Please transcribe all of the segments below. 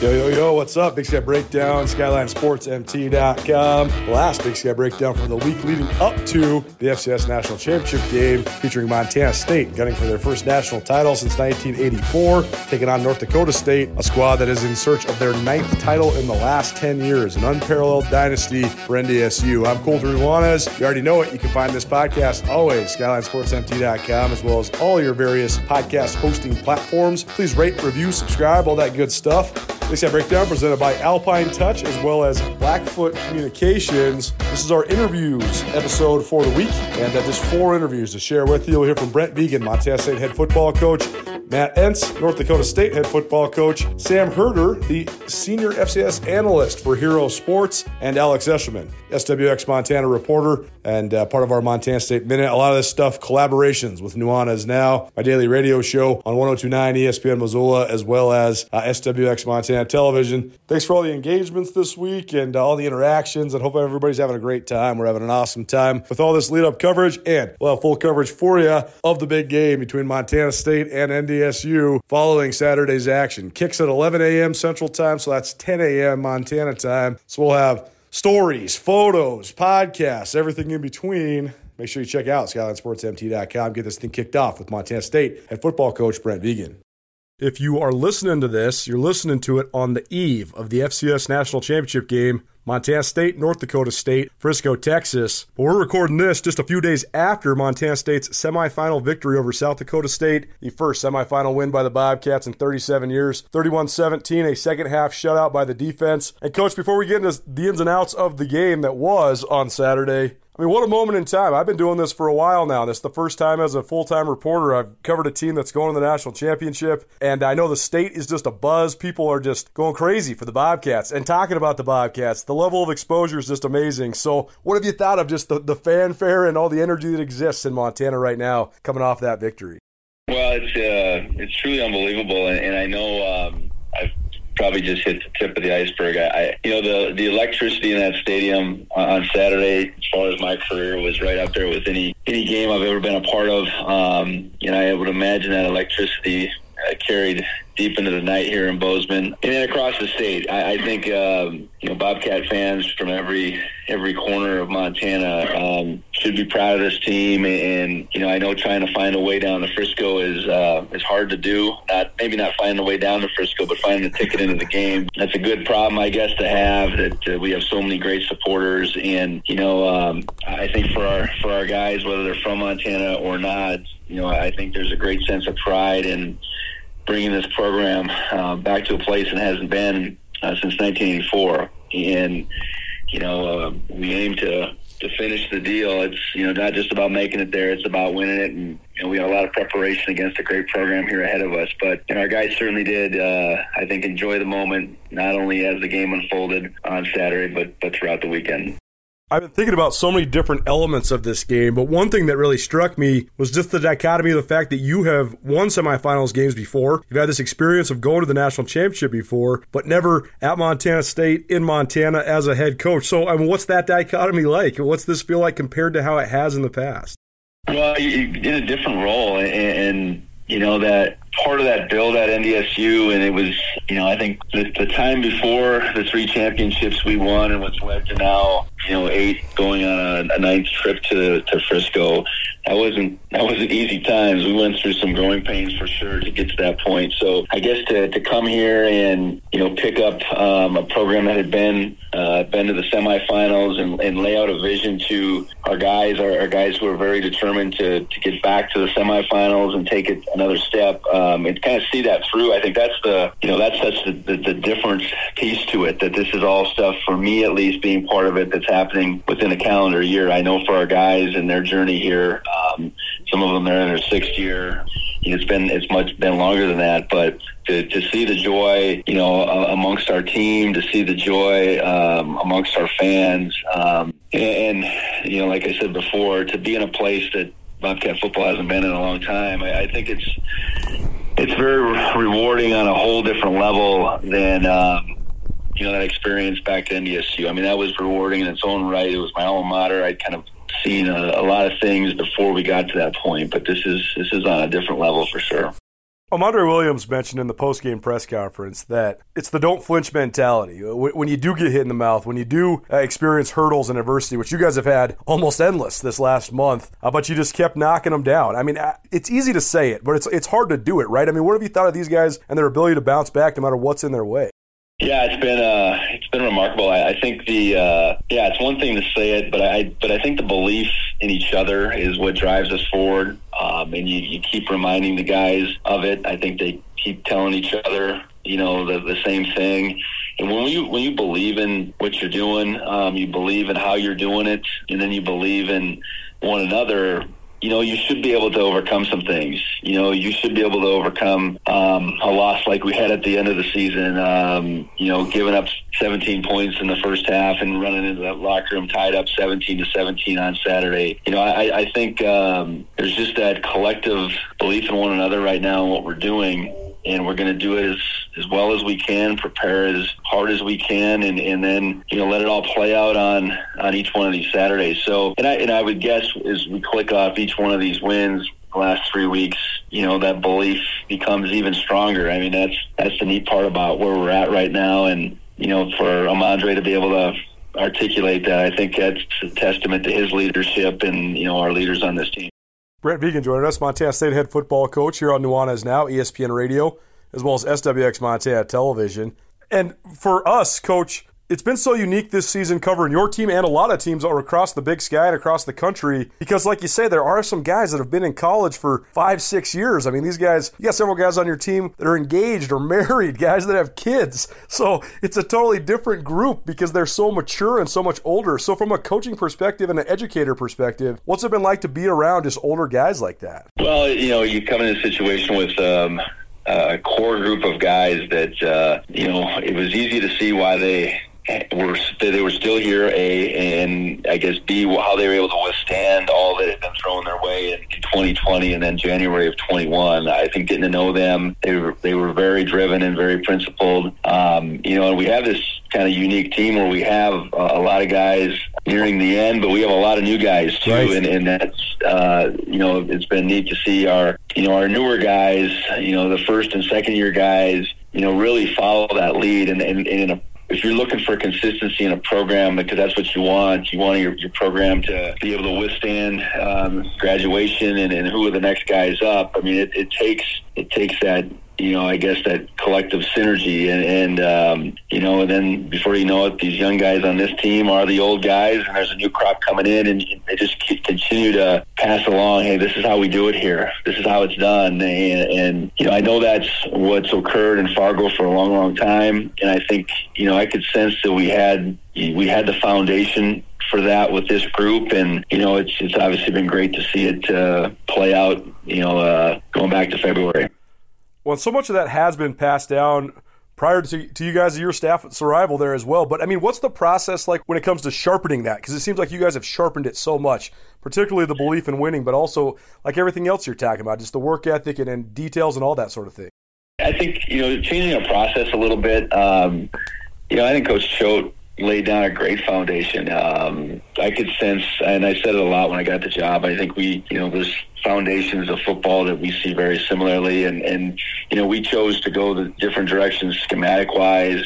Yo, yo, yo, what's up? Big Sky Breakdown, SkylineSportsMT.com. The last Big Sky Breakdown for the week leading up to the FCS National Championship game featuring Montana State, gunning for their first national title since 1984, taking on North Dakota State, a squad that is in search of their ninth title in the last 10 years, an unparalleled dynasty for NDSU. I'm Colter Nuanez. You already know it. You can find this podcast always, SkylineSportsMT.com, as well as all your various podcast hosting platforms. Please rate, review, subscribe, all that good stuff. Big Sky Breakdown presented by Alpine Touch as well as Blackfoot Communications. This is our interviews episode for the week, and uh, just four interviews to share with you. We'll hear from Brent Vigen, Montana State head football coach, Matt Entz, North Dakota State head football coach, Sam Herder, the senior FCS analyst for Hero Sports, and Alex Eschelman, SWX Montana reporter and uh, part of our Montana State Minute. A lot of this stuff, collaborations with Nuanez Now, my daily radio show on 1029 ESPN Missoula, as well as uh, SWX Montana Television. Thanks for all the engagements this week and uh, all the interactions, and hope everybody's having a great time. We're having an awesome time with all this lead up coverage, and we'll have full coverage for you of the big game between Montana State and NDSU following Saturday's action. Kicks at 11 a.m. Central Time, so that's 10 a.m. Montana time. So we'll have stories, photos, podcasts, everything in between. Make sure you check out SkylineSportsMT.com. Get this thing kicked off with Montana State and football coach Brent Vigen. If you are listening to this, you're listening to it on the eve of the FCS National Championship game. Montana State, North Dakota State, Frisco, Texas. But we're recording this just a few days after Montana State's semifinal victory over South Dakota State, the first semifinal win by the Bobcats in 37 years. 31 17, a second half shutout by the defense. And, Coach, before we get into the ins and outs of the game that was on Saturday, I mean, what a moment in time. I've been doing this for a while now. This is the first time as a full time reporter I've covered a team that's going to the national championship. And I know the state is just a buzz. People are just going crazy for the Bobcats and talking about the Bobcats. The level of exposure is just amazing. So, what have you thought of just the, the fanfare and all the energy that exists in Montana right now coming off that victory? Well, it's uh, it's truly unbelievable, and, and I know um, I've probably just hit the tip of the iceberg. I, I, you know, the the electricity in that stadium on Saturday, as far as my career, was right up there with any any game I've ever been a part of. Um, you know, I would imagine that electricity uh, carried deep into the night here in Bozeman and then across the state. I, I think um, you know Bobcat fans from every every corner of Montana um, should be proud of this team. And, you know, I know trying to find a way down to Frisco is uh, is hard to do. Not maybe not finding a way down to Frisco, but finding a ticket into the game. That's a good problem, I guess, to have. That uh, we have so many great supporters, and you know, um, I think for our for our guys, whether they're from Montana or not, you know, I think there's a great sense of pride in bringing this program uh, back to a place it hasn't been uh, since 1984, and you know, uh, we aim to to finish the deal. It's you know not just about making it there; it's about winning it. And know, we have a lot of preparation against a great program here ahead of us. But know, our guys certainly did. Uh, I think enjoy the moment not only as the game unfolded on Saturday, but but throughout the weekend. I've been thinking about so many different elements of this game, but one thing that really struck me was just the dichotomy of the fact that you have won semifinals games before. You've had this experience of going to the national championship before, but never at Montana State in Montana as a head coach. So, I mean, what's that dichotomy like? What's this feel like compared to how it has in the past? Well, in a different role, and you know that part of that build at NDSU, and it was, you know, I think the, the time before the three championships we won, and what's led to now, you know, eight going on a, a ninth trip to to Frisco. That wasn't that wasn't easy times. We went through some growing pains for sure to get to that point. So I guess to, to come here and you know pick up um, a program that had been uh, been to the semifinals and, and lay out a vision to our guys, our, our guys who are very determined to, to get back to the semifinals and take it another step. Um, and kind of see that through. I think that's the you know that's that's the, the, the difference piece to it. That this is all stuff for me at least being part of it that's happening within a calendar year. I know for our guys and their journey here, um, some of them they're in their sixth year. It's been it's much been longer than that, but to, to see the joy, you know, amongst our team, to see the joy um, amongst our fans, um, and, and you know, like I said before, to be in a place that Bobcat football hasn't been in a long time, I, I think it's it's very rewarding on a whole different level than um, you know that experience back to NDSU. I mean, that was rewarding in its own right. It was my alma mater. I'd kind of seen a, a lot of things before we got to that point, but this is this is on a different level for sure. Amandre Williams mentioned in the post-game press conference that it's the don't flinch mentality. When you do get hit in the mouth, when you do uh, experience hurdles and adversity, which you guys have had almost endless this last month, uh, but you just kept knocking them down. I mean, uh, it's easy to say it, but it's it's hard to do it, right? I mean, what have you thought of these guys and their ability to bounce back no matter what's in their way? Yeah, it's been uh, it's been remarkable. I, I think the uh, yeah, it's one thing to say it, but I but I think the belief in each other is what drives us forward. Um, and you, you keep reminding the guys of it. I think they keep telling each other, you know, the, the same thing. And when you when you believe in what you're doing, um, you believe in how you're doing it, and then you believe in one another you know, you should be able to overcome some things. You know, you should be able to overcome um, a loss like we had at the end of the season. Um, you know, giving up 17 points in the first half and running into that locker room tied up 17 to 17 on Saturday. You know, I, I think um, there's just that collective belief in one another right now in what we're doing and we're going to do it as, as well as we can, prepare as hard as we can, and, and then you know let it all play out on on each one of these Saturdays. So, and I and I would guess as we click off each one of these wins, the last three weeks, you know, that belief becomes even stronger. I mean, that's that's the neat part about where we're at right now, and you know, for Amandre to be able to articulate that, I think that's a testament to his leadership and you know our leaders on this team. Brent Vigen joining us, Montana State head football coach here on Nuanez Now, ESPN Radio, as well as SWX Montana Television. And for us, coach, it's been so unique this season covering your team and a lot of teams are across the big sky and across the country because like you say there are some guys that have been in college for five six years. I mean these guys you got several guys on your team that are engaged or married guys that have kids. So it's a totally different group because they're so mature and so much older. So from a coaching perspective and an educator perspective what's it been like to be around just older guys like that? Well you know you come in a situation with um a core group of guys that uh, you know it was easy to see why they were they were still here, a and I guess b how they were able to withstand all that had been thrown their way in, 2020 and then January of 21. I think getting to know them, they were they were very driven and very principled. Um, you know, and we have this kind of unique team where we have a, a lot of guys nearing the end, but we have a lot of new guys too, right. and, and that's uh, you know it's been neat to see our you know our newer guys, you know the first and second year guys, you know really follow that lead and, and, and in a if you're looking for consistency in a program, because that's what you want, you want your, your program to be able to withstand um, graduation and, and who are the next guys up. I mean, it, it takes it takes that you know, I guess that collective synergy, and, and um, you know, and then before you know it, these young guys on this team are the old guys, and there's a new crop coming in, and they just keep, continue to pass along. Hey, this is how we do it here. This is how it's done, and, and you know, I know that's what's occurred in Fargo for a long, long time, and I think you know, I could sense that we had we had the foundation for that with this group, and you know, it's it's obviously been great to see it uh, play out. You know, uh, going back to February. Well, so much of that has been passed down prior to, to you guys, your staff at Survival there as well. But I mean, what's the process like when it comes to sharpening that? Because it seems like you guys have sharpened it so much, particularly the belief in winning, but also like everything else you're talking about, just the work ethic and, and details and all that sort of thing. I think you know changing our process a little bit. Um, you know, I think Coach Choate laid down a great foundation. Um, I could sense, and I said it a lot when I got the job. I think we, you know, there's foundations of football that we see very similarly, and and you know, we chose to go the different directions schematic wise.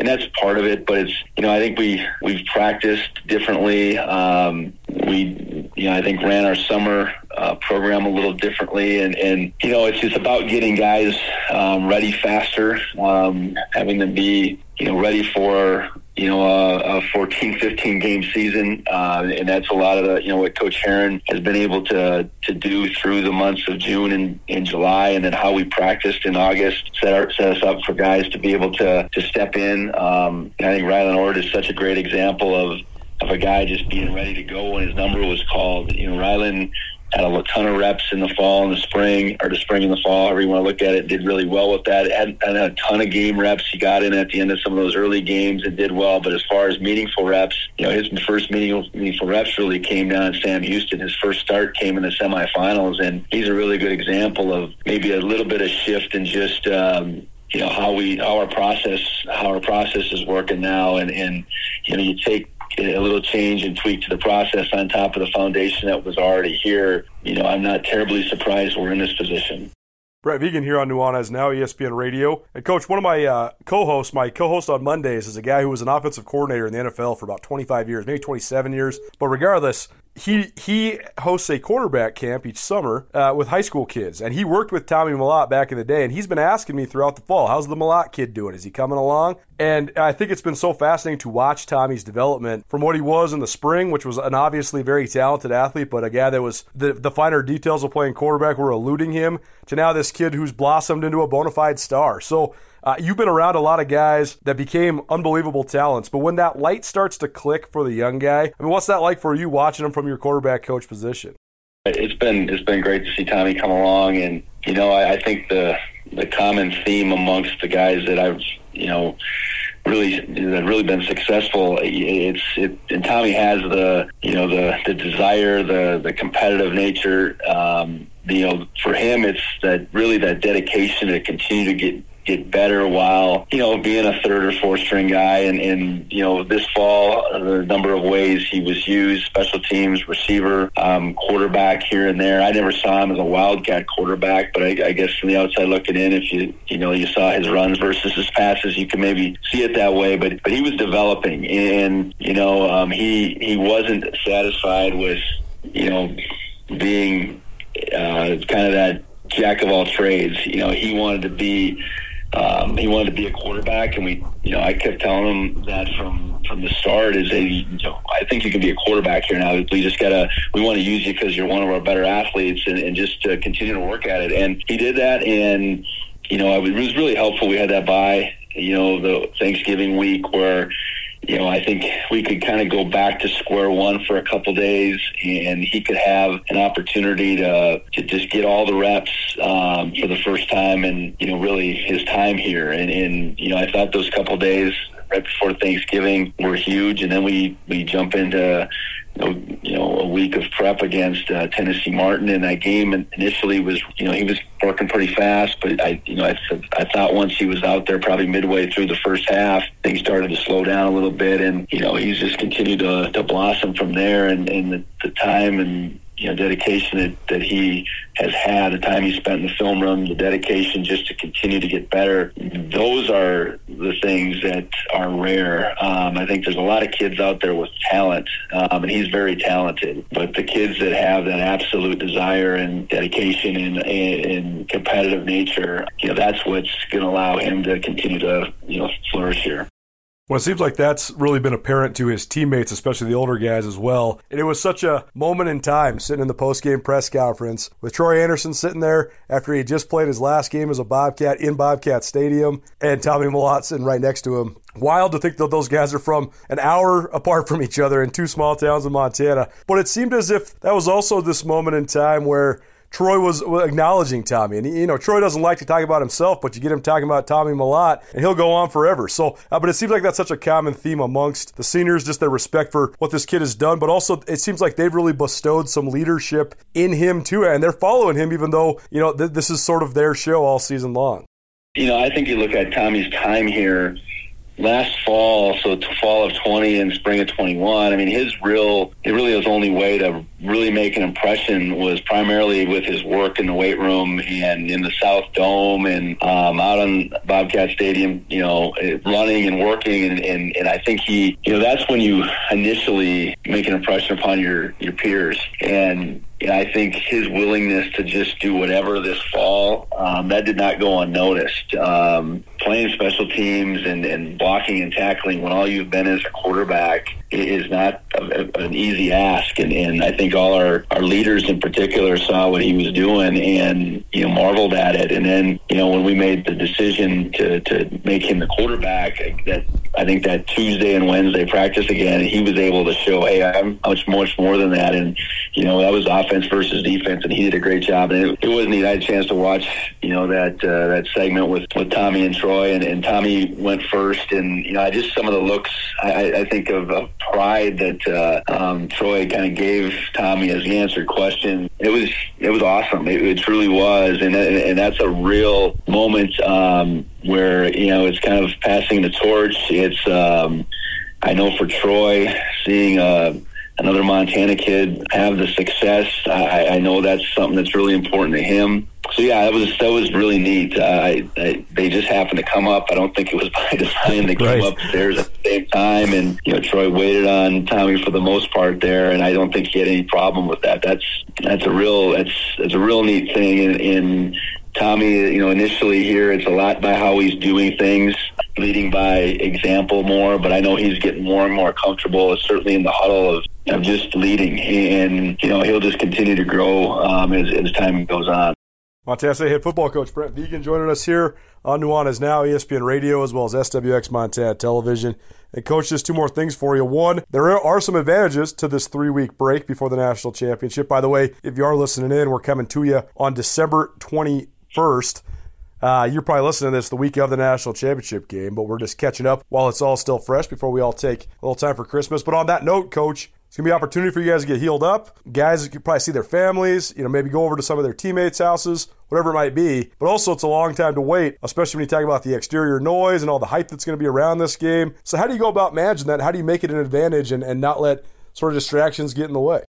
And that's part of it, but it's you know I think we we've practiced differently. Um, we you know I think ran our summer uh, program a little differently, and and you know it's just about getting guys um, ready faster, um, having them be you know ready for you know, a, a 14, 15 game season. Uh, and that's a lot of the, you know, what Coach Herron has been able to, to do through the months of June and, and July, and then how we practiced in August set, our, set us up for guys to be able to, to step in. Um, I think Rylan Ord is such a great example of, of a guy just being ready to go when his number was called. You know, Rylan had a ton of reps in the fall and the spring, or the spring and the fall, however you want to look at it. Did really well with that. Had, had a ton of game reps. He got in at the end of some of those early games and did well. But as far as meaningful reps, you know, his first meaningful, meaningful reps really came down in Sam Houston. His first start came in the semifinals, and he's a really good example of maybe a little bit of shift in just. Um, you know how we how our process how our process is working now and and you know you take a little change and tweak to the process on top of the foundation that was already here, you know, I'm not terribly surprised we're in this position. Brett Vigen here on Nuanez Now, ESPN Radio. And Coach, one of my uh, co-hosts, my co-host on Mondays, is a guy who was an offensive coordinator in the NFL for about 25 years, maybe 27 years. But regardless, he he hosts a quarterback camp each summer uh, with high school kids, and he worked with Tommy Mellott back in the day. And he's been asking me throughout the fall, "How's the Mellott kid doing? Is he coming along?" And I think it's been so fascinating to watch Tommy's development from what he was in the spring, which was an obviously very talented athlete, but a guy that was the, the finer details of playing quarterback were eluding him, to now this kid who's blossomed into a bona fide star. So uh, you've been around a lot of guys that became unbelievable talents, but when that light starts to click for the young guy, I mean, what's that like for you watching him from your quarterback coach position? It's been it's been great to see Tommy come along, and you know I, I think the the common theme amongst the guys that I've you know really that really been successful. It's it, and Tommy has the you know the the desire, the the competitive nature. Um, you know, for him, it's that really that dedication to continue to get get better while you know being a third or fourth string guy. And, and you know this fall the number of ways he was used special teams receiver um, quarterback here and there. I never saw him as a wildcat quarterback but I, I guess from the outside looking in if you you know you saw his runs versus his passes you can maybe see it that way. But but he was developing. And you know um, he he wasn't satisfied with you know being uh, kind of that jack of all trades. You know he wanted to be um, he wanted to be a quarterback, and we, you know, I kept telling him that from from the start is a, you know, I think you can be a quarterback here now. We just gotta, we want to use you because you're one of our better athletes, and, and just to continue to work at it. And he did that, and you know, it was really helpful. We had that by, you know, the Thanksgiving week where you know, I think we could kind of go back to square one for a couple days, and he could have an opportunity to to just get all the reps um, for the first time, and you know, really his time here. And, and you know, I thought those couple days right before Thanksgiving were huge, and then we we jump into you know, a week of prep against uh, Tennessee Martin, and that game initially was, you know, he was working pretty fast, but I, you know, I, I thought once he was out there, probably midway through the first half, things started to slow down a little bit, and you know, he's just continued to, to blossom from there, and, and the, the time and you know, dedication that, that he has had, the time he spent in the film room, the dedication just to continue to get better. Those are the things that are rare. Um, I think there's a lot of kids out there with talent, um, and he's very talented. But the kids that have that absolute desire and dedication and, and competitive nature, you know, that's what's going to allow him to continue to, you know, flourish here. Well, it seems like that's really been apparent to his teammates, especially the older guys as well. And it was such a moment in time sitting in the post-game press conference with Troy Anderson sitting there after he just played his last game as a Bobcat in Bobcat Stadium and Tommy Mellott sitting right next to him. Wild to think that those guys are from an hour apart from each other in two small towns in Montana. But it seemed as if that was also this moment in time where Troy was acknowledging Tommy. And, you know, Troy doesn't like to talk about himself, but you get him talking about Tommy Mellott, and he'll go on forever. So, uh, but it seems like that's such a common theme amongst the seniors, just their respect for what this kid has done. But also, it seems like they've really bestowed some leadership in him, too. And they're following him, even though, you know, th- this is sort of their show all season long. You know, I think you look at Tommy's time here last fall, so fall of 20 and spring of 21, I mean, his real, it really his only way to really make an impression was primarily with his work in the weight room and in the South Dome and um, out on Bobcat Stadium, you know, running and working. And, and, and I think he, you know, that's when you initially make an impression upon your, your peers. And I think his willingness to just do whatever this fall, um, that did not go unnoticed. Um, playing special teams and, and blocking and tackling when all you've been is a quarterback is not a, an easy ask. And, and I think all our, our leaders in particular saw what he was doing and, you know, marveled at it. And then, you know, when we made the decision to, to make him the quarterback, that I think that Tuesday and Wednesday practice again, he was able to show, hey, I'm much, much more than that. And, you know, that was offense versus defense, and he did a great job. And it, it was neat. I had a chance to watch, you know, that uh, that segment with, with Tommy and Troy, and, and Tommy went first. And, you know, I just some of the looks, I, I think of, pride that uh, um, Troy kind of gave Tommy as he answered questions. It was it was awesome. It, it truly was, and and that's a real moment um, where you know it's kind of passing the torch. It's um, I know for Troy seeing a another Montana kid have the success. I, I know that's something that's really important to him. So yeah, that was that was really neat. Uh, I, I, they just happened to come up. I don't think it was by design. They came right. upstairs at the same time, and you know Troy waited on Tommy for the most part there, and I don't think he had any problem with that. That's that's a real that's that's a real neat thing. In, in Tommy, you know, initially here, it's a lot by how he's doing things, leading by example more. But I know he's getting more and more comfortable, certainly in the huddle of, of just leading, and you know he'll just continue to grow um, as, as time goes on. Montana head football coach Brent Vigen joining us here on Nuanez Now, ESPN Radio, as well as SWX Montana Television. And, Coach, just two more things for you. One, there are some advantages to this three week break before the national championship. By the way, if you are listening in, we're coming to you on December 20- first. Uh, you're probably listening to this the week of the national championship game, but we're just catching up while it's all still fresh before we all take a little time for Christmas. But on that note, Coach, it's gonna be an opportunity for you guys to get healed up. Guys can probably see their families, you know, maybe go over to some of their teammates' houses, whatever it might be. But also, it's a long time to wait, especially when you talk about the exterior noise and all the hype that's to be around this game. So, how do you go about managing that? How do you make it an advantage and, and not let sort of distractions get in the way?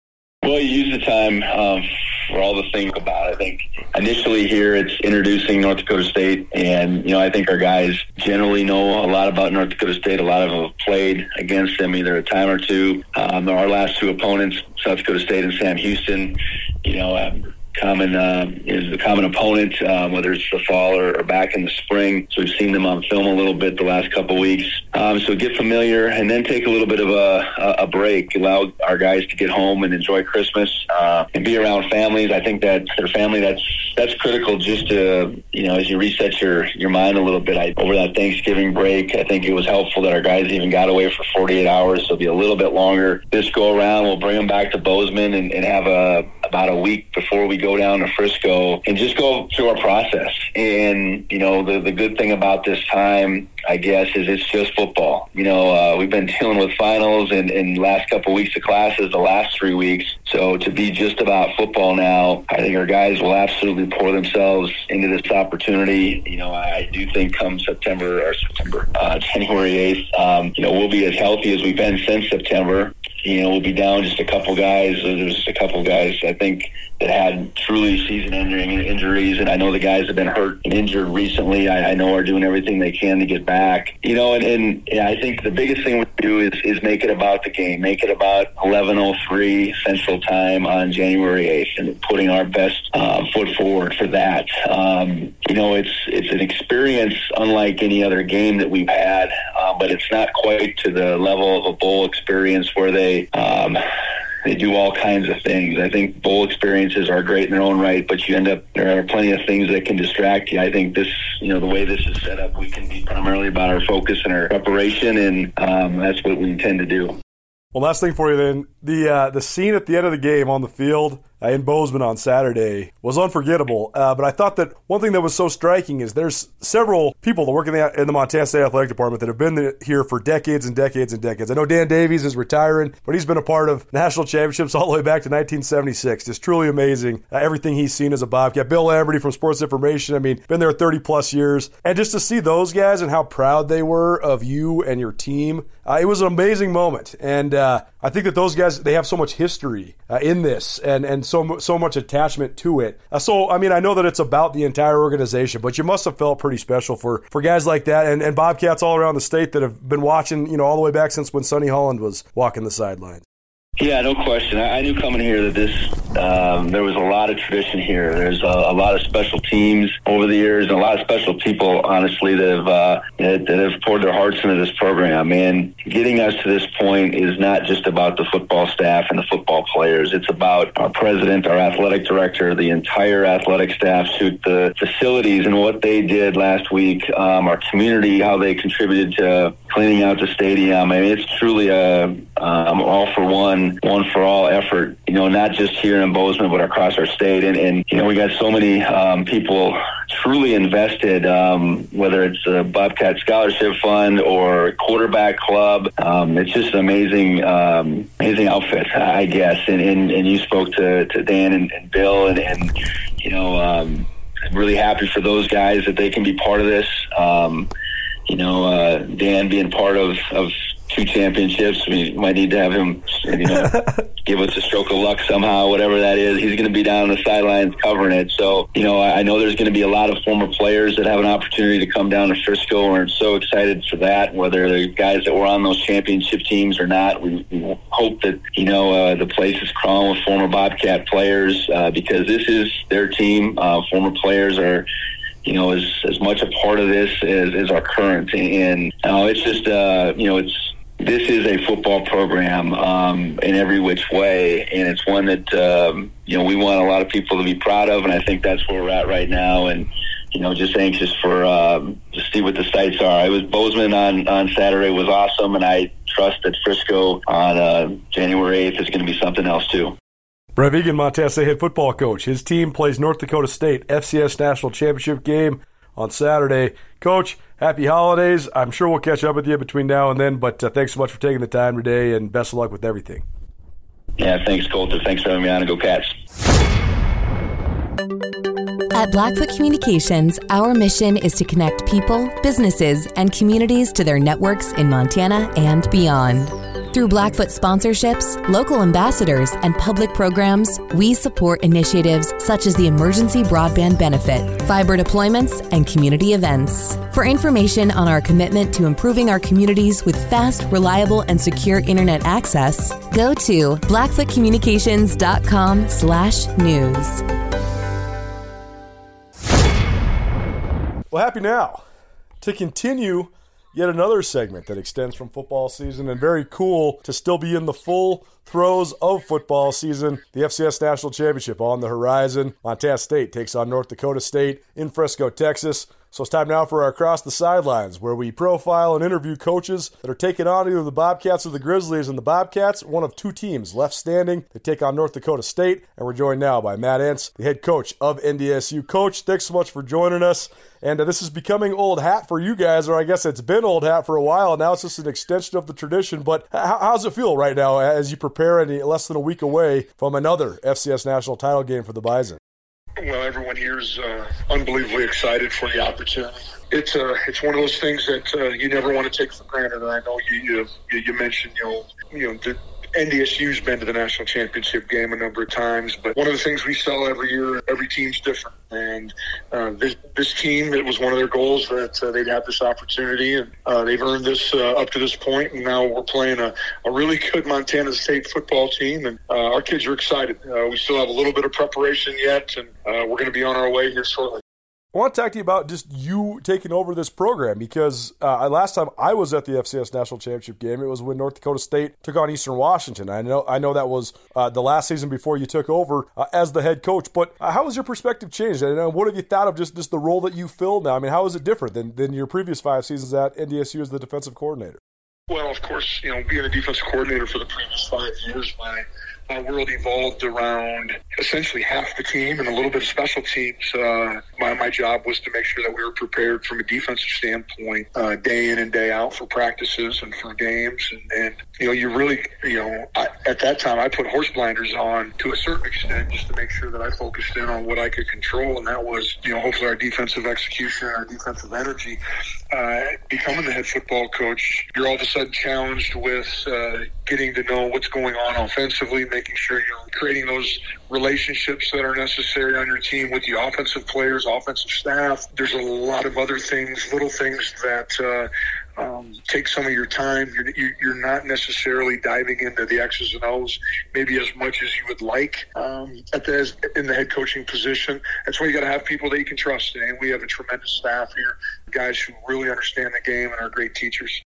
Well, you use the time um, for all the things about. It. I think initially here it's introducing North Dakota State, and you know I think our guys generally know a lot about North Dakota State. A lot of them have played against them either a time or two. Um, our last two opponents, South Dakota State and Sam Houston, you know. Um, common uh, is a common opponent, um, whether it's the fall or, or, back in the spring. So we've seen them on film a little bit the last couple weeks. Um, so get familiar and then take a little bit of a, a break. Allow our guys to get home and enjoy Christmas uh, and be around families. I think that their family that's that's critical. Just to you know, as you reset your your mind a little bit. I, over that Thanksgiving break, I think it was helpful that our guys even got away for 48 hours. So be a little bit longer this go around. We'll bring them back to Bozeman and, and have a about a week before we go down to Frisco and just go through our process. And, you know, the, the good thing about this time, I guess, is it's just football. You know, uh, we've been dealing with finals and, and last couple weeks of classes the last three weeks. So to be just about football now, I think our guys will absolutely pour themselves into this opportunity. You know, I, I do think come September or September, uh, January 8th, um, you know, we'll be as healthy as we've been since September you know, we'll be down just a couple guys. There's just a couple guys I think that had truly season-ending injuries, and I know the guys have been hurt and injured recently. I, I know are doing everything they can to get back. You know, and, and I think the biggest thing we do is is make it about the game, make it about 11:03 Central Time on January 8th, and putting our best uh, foot forward for that. Um, you know, it's it's an experience unlike any other game that we've had, uh, but it's not quite to the level of a bowl experience where they. Um, they do all kinds of things. I think bowl experiences are great in their own right, but you end up there are plenty of things that can distract you. I think this, you know, the way this is set up, we can be primarily about our focus and our preparation, and um, that's what we intend to do. Well, last thing for you then the uh, the scene at the end of the game on the field in Bozeman on Saturday was unforgettable. Uh, but I thought that one thing that was so striking is there's several people that work in the, in the Montana State Athletic Department that have been here for decades and decades and decades. I know Dan Davies is retiring, but he's been a part of national championships all the way back to 1976. Just truly amazing. Uh, everything he's seen as a Bobcat. Bill Lamberty from Sports Information. I mean, been there 30 plus years, and just to see those guys and how proud they were of you and your team, uh, it was an amazing moment. And uh, I think that those guys they have so much history uh, in this and and so so much attachment to it. Uh, so I mean, I know that it's about the entire organization, but you must have felt pretty special for for guys like that and and Bobcats all around the state that have been watching, you know, all the way back since when Sonny Holland was walking the sidelines. Yeah, no question. I, I knew coming here that this um, there was a lot of tradition here. There's a, a, lot of special teams over the years, and a lot of special people, honestly, that have uh, that, that, have poured their hearts into this program. And getting us to this point is not just about the football staff and the football players. It's about our president, our athletic director, the entire athletic staff, shoot the facilities, and what they did last week. Um, our community, how they contributed to cleaning out the stadium. I mean, it's truly a um, all for one, one for all effort. You know, not just here in Bozeman, but across our state. And, and you know, we got so many um, people truly invested, um, whether it's a Bobcat Scholarship Fund or quarterback club. Um, it's just an amazing, um, amazing outfit, I guess. And, and, and you spoke to, to Dan and, and Bill, and, and you know, um, I'm really happy for those guys that they can be part of this. Um, you know, uh, Dan being part of, of two championships. We might need to have him, you know, give us a stroke of luck somehow, whatever that is. He's going to be down on the sidelines covering it. So, you know, I know there's going to be a lot of former players that have an opportunity to come down to Frisco. We're so excited for that, whether they're guys that were on those championship teams or not. We, we hope that, you know, uh, the place is crawling with former Bobcat players uh, because this is their team. Uh, former players are you know, as as much a part of this as, as our current. And uh, it's just, uh, you know, it's this is a football program um, in every which way, and it's one that um, you know we want a lot of people to be proud of, and I think that's where we're at right now. And you know, just anxious for um, to see what the sights are. I was Bozeman on on Saturday was awesome, and I trust that Frisco on uh, January eighth is going to be something else too. Brent Vigen, Montana State head football coach. His team plays North Dakota State FCS National Championship game on Saturday. Coach, happy holidays. I'm sure we'll catch up with you between now and then, but uh, thanks so much for taking the time today and best of luck with everything. Yeah, thanks, Colter. Thanks for having me on and go Cats. At Blackfoot Communications, our mission is to connect people, businesses, and communities to their networks in Montana and beyond. Through Blackfoot sponsorships, local ambassadors, and public programs, we support initiatives such as the Emergency Broadband Benefit, fiber deployments, and community events. For information on our commitment to improving our communities with fast, reliable, and secure internet access, go to blackfootcommunications.com/news. Well, happy now to continue yet another segment that extends from football season and very cool to still be in the full throes of football season. The FCS National Championship on the horizon. Montana State takes on North Dakota State in Frisco, Texas. So it's time now for our Across the Sidelines, where we profile and interview coaches that are taking on either the Bobcats or the Grizzlies. And the Bobcats, one of two teams left standing. They take on North Dakota State. And we're joined now by Matt Entz, the head coach of NDSU. Coach, thanks so much for joining us. And uh, this is becoming old hat for you guys, or I guess it's been old hat for a while. Now it's just an extension of the tradition. But how, how's it feel right now as you prepare and less than a week away from another FCS national title game for the Bison? Well, everyone here is uh, unbelievably excited for the opportunity. It's uh, it's one of those things that uh, you never want to take for granted. And I know you you, you mentioned you know you know the, NDSU's been to the national championship game a number of times, but one of the things we sell every year, every team's different. And uh, this, this team, it was one of their goals that uh, they'd have this opportunity, and uh, they've earned this uh, up to this point. And now we're playing a, a really good Montana State football team, and uh, our kids are excited. Uh, we still have a little bit of preparation yet, and we're going to be on our way here shortly. I want to talk to you about just you taking over this program because uh, last time I was at the FCS National Championship game, it was when North Dakota State took on Eastern Washington. I know I know that was uh, the last season before you took over uh, as the head coach. But uh, how has your perspective changed? And what have you thought of just, just the role that you fill now? I mean, how is it different than, than your previous five seasons at NDSU as the defensive coordinator? Well, of course, you know, being a defensive coordinator for the previous five years, my my world evolved around essentially half the team and a little bit of special teams. Uh, my, my job was to make sure that we were prepared from a defensive standpoint, uh, day in and day out for practices and for games. And, and you know, you really, you know, I, at that time I put horse blinders on to a certain extent just to make sure that I focused in on what I could control, and that was, you know, hopefully our defensive execution, our defensive energy. Uh, becoming the head football coach, you're all of a sudden challenged with uh, getting to know what's going on offensively, making sure you're creating those relationships that are necessary on your team with the offensive players, offensive staff. There's a lot of other things, little things that uh, um, take some of your time. You're, you're not necessarily diving into the X's and O's maybe as much as you would like um, at the, in the head coaching position. That's why you got to have people that you can trust. And we have a tremendous staff here, guys who really understand the game and are great teachers.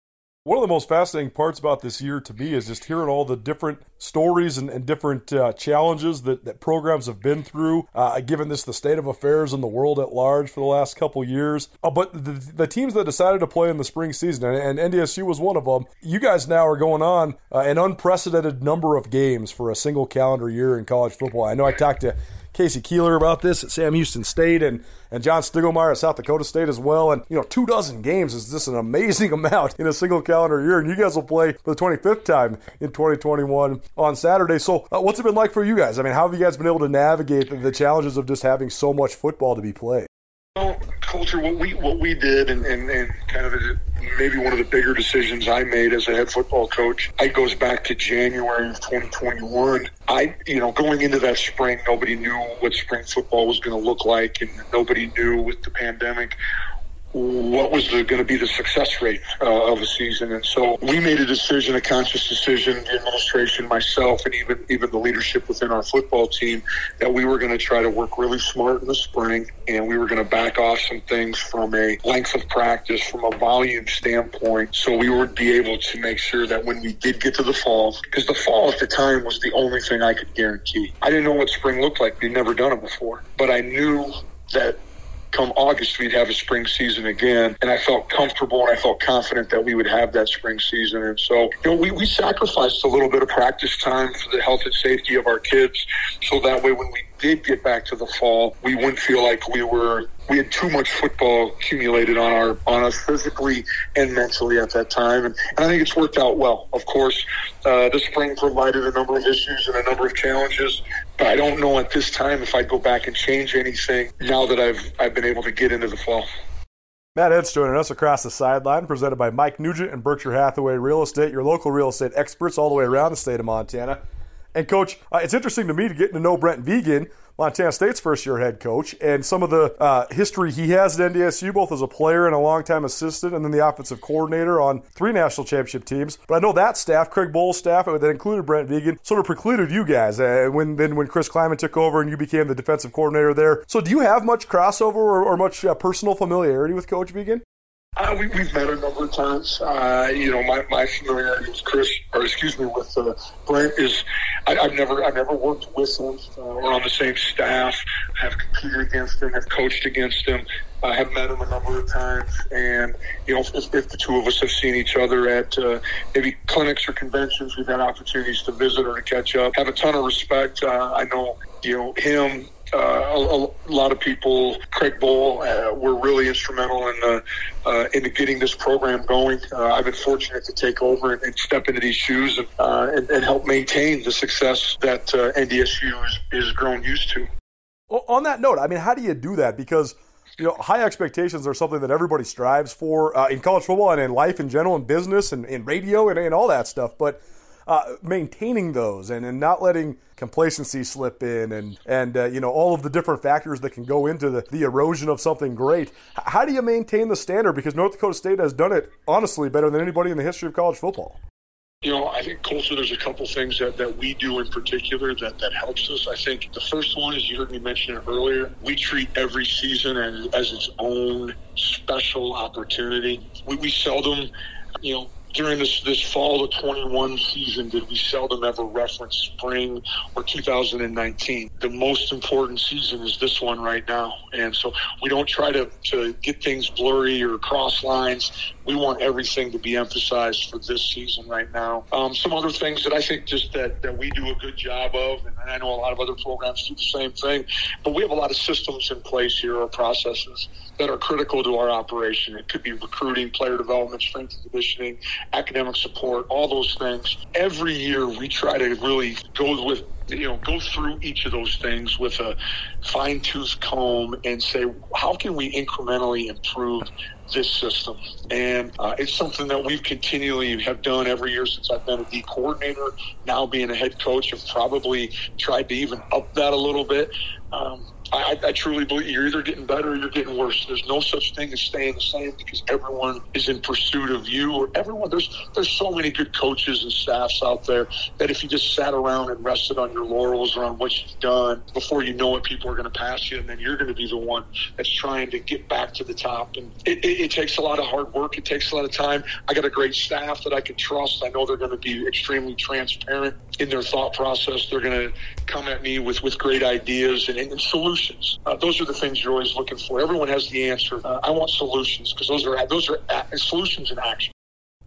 One of the most fascinating parts about this year to me is just hearing all the different stories and, and different uh, challenges that, that programs have been through, uh, given this the state of affairs in the world at large for the last couple years. Uh, but the, the, teams that decided to play in the spring season, and, and, NDSU was one of them, you guys now are going on uh, an unprecedented number of games for a single calendar year in college football. I know I talked to K.C. Keeler about this at Sam Houston State and, and John Stiegelmeier at South Dakota State as well. And, you know, two dozen games is just an amazing amount in a single calendar year. And you guys will play for the 25th time in 2021 on Saturday. So, uh, what's it been like for you guys? I mean, how have you guys been able to navigate the, the challenges of just having so much football to be played? Well, Colter, what we what we did, and, and, and kind of maybe one of the bigger decisions I made as a head football coach. It goes back to January of 2021. I, you know, going into that spring, nobody knew what spring football was going to look like, and nobody knew with the pandemic what was going to be the success rate uh, of a season. And so we made a decision, a conscious decision, the administration, myself, and even even the leadership within our football team, that we were going to try to work really smart in the spring, and we were going to back off some things from a length of practice, from a volume standpoint, so we would be able to make sure that when we did get to the fall, because the fall at the time was the only thing I could guarantee. I didn't know what spring looked like; we'd never done it before, but I knew that come August, we'd have a spring season again. And I felt comfortable and I felt confident that we would have that spring season. And so, you know, we, we sacrificed a little bit of practice time for the health and safety of our kids. So that way, when we did get back to the fall, we wouldn't feel like we were we had too much football accumulated on our on us physically and mentally at that time, and, and I think it's worked out well. Of course, uh, the spring provided a number of issues and a number of challenges, I don't know at this time if I'd go back and change anything now that I've I've been able to get into the fall. Matt Entz joining us across the sideline, presented by Mike Nugent and Berkshire Hathaway Real Estate, your local real estate experts all the way around the state of Montana. And coach, uh, it's interesting to me to get to know Brent Vigen, Montana State's first year head coach, and some of the uh, history he has at NDSU, both as a player and a longtime assistant, and then the offensive coordinator on three national championship teams. But I know that staff, Craig Bohl's staff, that included Brent Vigen, sort of precluded you guys uh, when then when Chris Klieman took over and you became the defensive coordinator there. So do you have much crossover or, or much uh, personal familiarity with Coach Vigen? Uh, we, have met a number of times. Uh, you know, my, my familiarity with Chris, or excuse me, with uh, Brent is I, have never I've never worked with him. Uh, we're on the same staff. I have competed against him. Have coached against him. I have met him a number of times, and you know, if, if the two of us have seen each other at uh, maybe clinics or conventions, we've had opportunities to visit or to catch up. Have a ton of respect. Uh, I know you know him uh, a, a, lot of people, Craig Bohl, uh, were really instrumental in uh, into getting this program going. Uh, I've been fortunate to take over and, and step into these shoes and, uh, and, and, help maintain the success that NDSU is, is grown used to. Well, on that note, I mean, how do you do that? Because you know, high expectations are something that everybody strives for in college football and in life in general, in business and in radio and, and all that stuff. But uh, maintaining those and, and not letting complacency slip in and and uh, you know all of the different factors that can go into the, the erosion of something great. How do you maintain the standard? Because North Dakota State has done it honestly better than anybody in the history of college football. You know, I think culture, there's a couple things that, that we do in particular that, that helps us. I think the first one is you heard me mention it earlier. We treat every season as, as its own special opportunity. We, we seldom, you know, during this this fall of 21 season did we seldom ever reference spring or 2019 the most important season is this one right now. And so we don't try to, to get things blurry or cross lines. We want everything to be emphasized for this season right now. Um, some other things that i think just that, that we do a good job of and i know a lot of other programs do the same thing but we have a lot of systems in place here or processes that are critical to our operation. It could be recruiting, player development, strength and conditioning, academic support, all those things. Every year we try to really go with you know go through each of those things with a fine tooth comb and say how can we incrementally improve this system and uh, it's something that we've continually have done every year since i've been a d coordinator now being a head coach have probably tried to even up that a little bit um, I, I, truly believe you're either getting better or you're getting worse. There's no such thing as staying the same because everyone is in pursuit of you or everyone. There's there's so many good coaches and staffs out there that if you just sat around and rested on your laurels or on what you've done, before you know it, people are going to pass you, and then you're going to be the one that's trying to get back to the top. And it, it, it takes a lot of hard work. It takes a lot of time. I got a great staff that I can trust. I know they're going to be extremely transparent in their thought process. They're going to come at me with with great ideas and, and solutions solutions. Uh, those are the things you're always looking for. Everyone has the answer. Uh, I want solutions because those are those are solutions in action.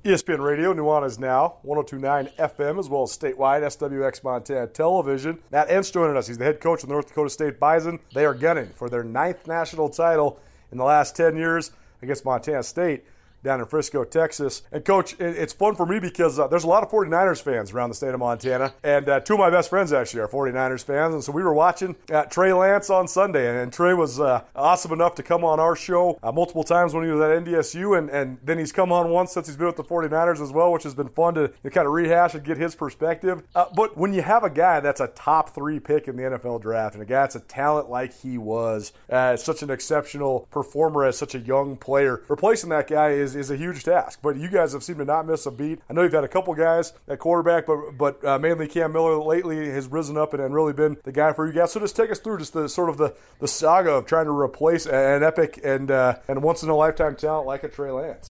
ESPN Radio, Nuanez Now, 1029 FM, as well as statewide SWX Montana Television. Matt Entz joining us. He's the head coach of the North Dakota State Bison. They are gunning for their ninth national title in the last 10 years against Montana State. Down in Frisco, Texas. And, Coach, it's fun for me because uh, there's a lot of 49ers fans around the state of Montana. And uh, two of my best friends actually are 49ers fans. And so we were watching uh, Trey Lance on Sunday. And, and Trey was uh, awesome enough to come on our show uh, multiple times when he was at NDSU. And, and then he's come on once since he's been with the 49ers as well, which has been fun to, to kind of rehash and get his perspective. But when you have a guy that's a top three pick in the NFL draft and a guy that's a talent like he was, such an exceptional performer as such a young player, replacing that guy is, is a huge task. But you guys have seemed to not miss a beat. I know you've had a couple guys at quarterback, but but uh, mainly Cam Miller lately has risen up and, and really been the guy for you guys. So just take us through just the sort of the, the saga of trying to replace an epic and uh, and once in a lifetime talent like a Trey Lance.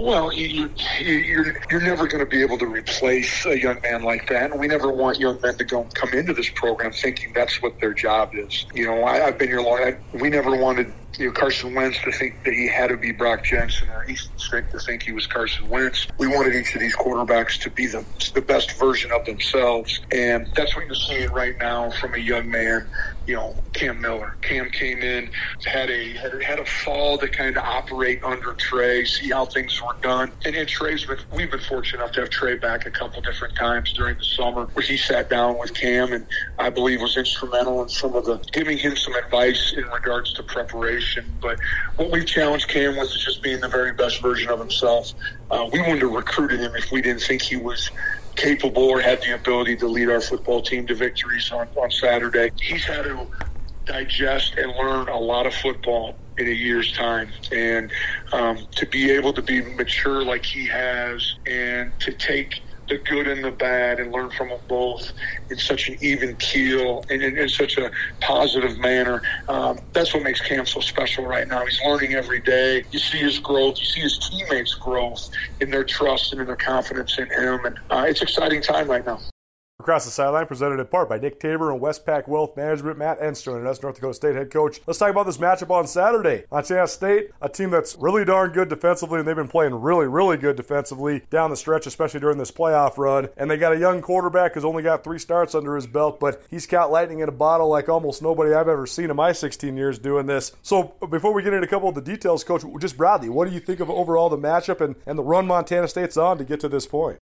Well, you, you, you're you're never going to be able to replace a young man like that, and we never want young men to go come into this program thinking that's what their job is. You know, I, I've been here long. I, we never wanted you know, Carson Wentz to think that he had to be Brock Jensen or Easton Stick to think he was Carson Wentz. We wanted each of these quarterbacks to be the, the best version of themselves. And that's what you're seeing right now from a young man, you know, Cam Miller. Cam came in, had a had, had a fall to kind of operate under Trey, see how things were done. And, and Trey's been, we've been fortunate enough to have Trey back a couple different times during the summer where he sat down with Cam and I believe was instrumental in some of the giving him some advice in regards to preparation but what we've challenged Cam with is just being the very best version of himself. Uh, we wouldn't have recruited him if we didn't think he was capable or had the ability to lead our football team to victories on, on Saturday. He's had to digest and learn a lot of football in a year's time and um, to be able to be mature like he has and to take – the good and the bad and learn from them both in such an even keel and in, in such a positive manner. Um, that's what makes Cam so special right now. He's learning every day. You see his growth. You see his teammates' growth in their trust and in their confidence in him. And uh, it's exciting time right now. Across the sideline, presented in part by Nick Tabor and Westpac Wealth Management. Matt Entz, and us North Dakota State head coach. Let's talk about this matchup on Saturday. Montana State, a team that's really darn good defensively, and they've been playing really, really good defensively down the stretch, especially during this playoff run. And they got a young quarterback who's only got three starts under his belt, but he's caught lightning in a bottle like almost nobody I've ever seen in my 16 years doing this. So before we get into a couple of the details, coach, just broadly, what do you think of overall the matchup and, and the run Montana State's on to get to this point?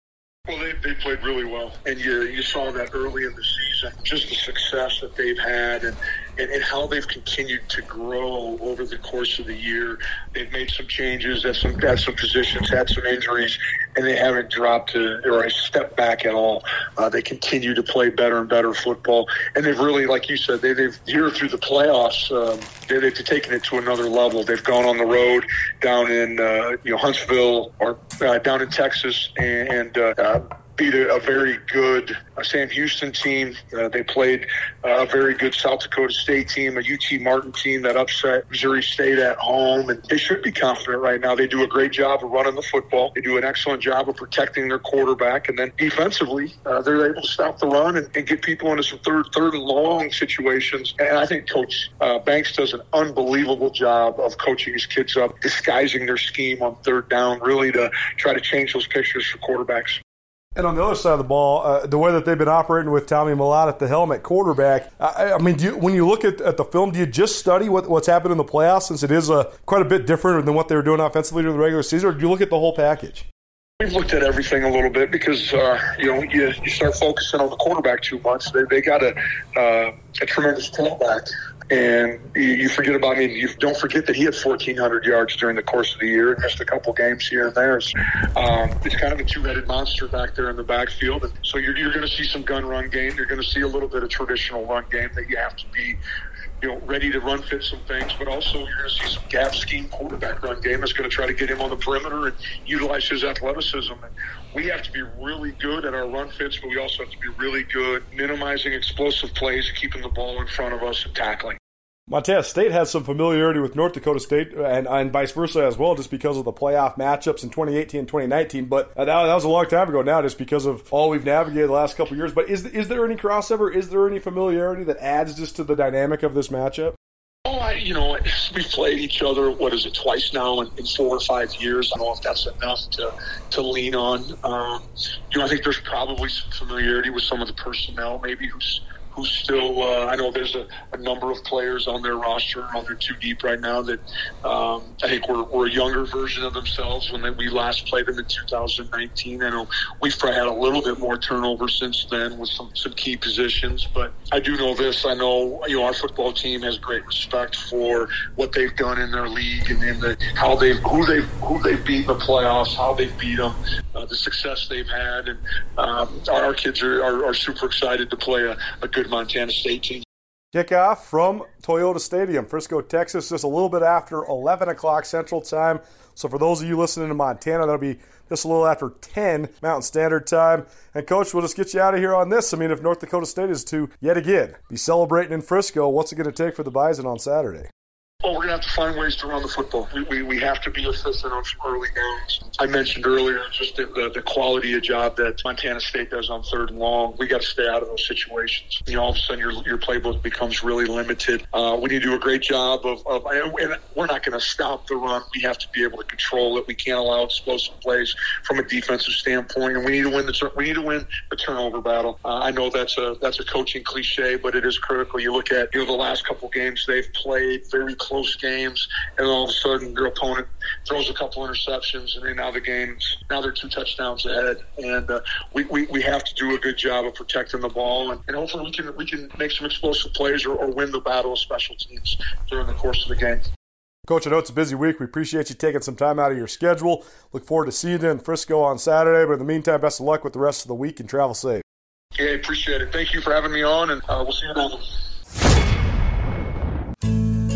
Well, they, they played really well, and you you saw that early in the season, just the success that they've had, and, and, and how they've continued to grow over the course of the year. They've made some changes at some at some positions, had some injuries, and they haven't dropped to, or a step back at all. Uh, they continue to play better and better football, and they've really, like you said, they, they've year through the playoffs, um, they, they've taken it to another level. They've gone on the road down in uh, you know Huntsville or uh, down in Texas, and, and uh, beat a, a very good uh, Sam Houston team. Uh, they played uh, a very good South Dakota State team, a UT Martin team that upset Missouri State at home, and they should be confident right now. They do a great job of running the football. They do an excellent job of protecting their quarterback, and then defensively, uh, they're able to stop the run and, and, get people into some third, third and long situations. And I think Coach uh, Banks does an unbelievable job of coaching his kids up, disguising their scheme on third down, really to try to change those pictures for quarterbacks. And on the other side of the ball, uh, the way that they've been operating with Tommy Mellott at the helm at quarterback, I, I mean, you, when you look at, at, the film, do you just study what, what's happened in the playoffs since it is a, quite a bit different than what they were doing offensively during the regular season, or do you look at the whole package? We've looked at everything a little bit because uh, you know you, you start focusing on the quarterback too much. They, they got a, uh, a tremendous tailback and you, forget about. Mean, you don't forget that he had 1,400 yards during the course of the year, missed a couple games here and there. Um, it's kind of a two-headed monster back there in the backfield, and so you're, you're going to see some gun run game. You're going to see a little bit of traditional run game that you have to be you know, ready to run fit some things, but also you're going to see some gap scheme quarterback run game that's going to try to get him on the perimeter and utilize his athleticism. And we have to be really good at our run fits, but we also have to be really good minimizing explosive plays keeping the ball in front of us and tackling. Montana State has some familiarity with North Dakota State and, and vice versa as well, just because of the playoff matchups in 2018 and 2019. But that, that was a long time ago now, just because of all we've navigated the last couple years. But is is there any crossover? Is there any familiarity that adds just to the dynamic of this matchup? Oh, I, you know, we've played each other. What is it, twice now in, in, four or five years? I don't know if that's enough to to lean on. Um, you know, I think there's probably some familiarity with some of the personnel, maybe who's who's still. Uh, I know there's a, a, number of players on their roster on their two deep right now that um, I think were, were a younger version of themselves when they, we last played them in 2019. I know we've probably had a little bit more turnover since then with some, some key positions, but I do know this. I know you know our football team has great respect for what they've done in their league and in the how they've who they who they beat in the playoffs, how they beat them, uh, the success they've had, and um, our, kids are, are, are, super excited to play a, a good Montana State team. Kickoff from Toyota Stadium, Frisco, Texas, just a little bit after 11 o'clock Central Time. So for those of you listening to Montana, that'll be just a little after 10 Mountain Standard Time. And coach, we'll just get you out of here on this. I mean, if North Dakota State is to yet again be celebrating in Frisco, what's it going to take for the Bison on Saturday? Well, we're going to have to find ways to run the football. We, we, we have to be efficient on some early downs. I mentioned earlier just the, the, the, quality of job that Montana State does on third and long. We got to stay out of those situations. You know, all of a sudden your, your playbook becomes really limited. Uh, we need to do a great job of, of and we're not going to stop the run. We have to be able to control it. We can't allow explosive plays from a defensive standpoint, and we need to win the we need to win the turnover battle. Uh, I know that's a that's a coaching cliche, but it is critical. You look at you know the last couple games they've played very close games, and all of a sudden their opponent throws a couple interceptions, and then now the game's now they're two touchdowns ahead, and uh, we, we, we have to do a good job of protecting the ball, and, and hopefully we can we can make some explosive plays or, or win the battle of special teams during the course of the game. Coach, I know it's a busy week. We appreciate you taking some time out of your schedule. Look forward to seeing you in Frisco on Saturday. But in the meantime, best of luck with the rest of the week and travel safe. Yeah, appreciate it. Thank you for having me on, and uh, we'll see you.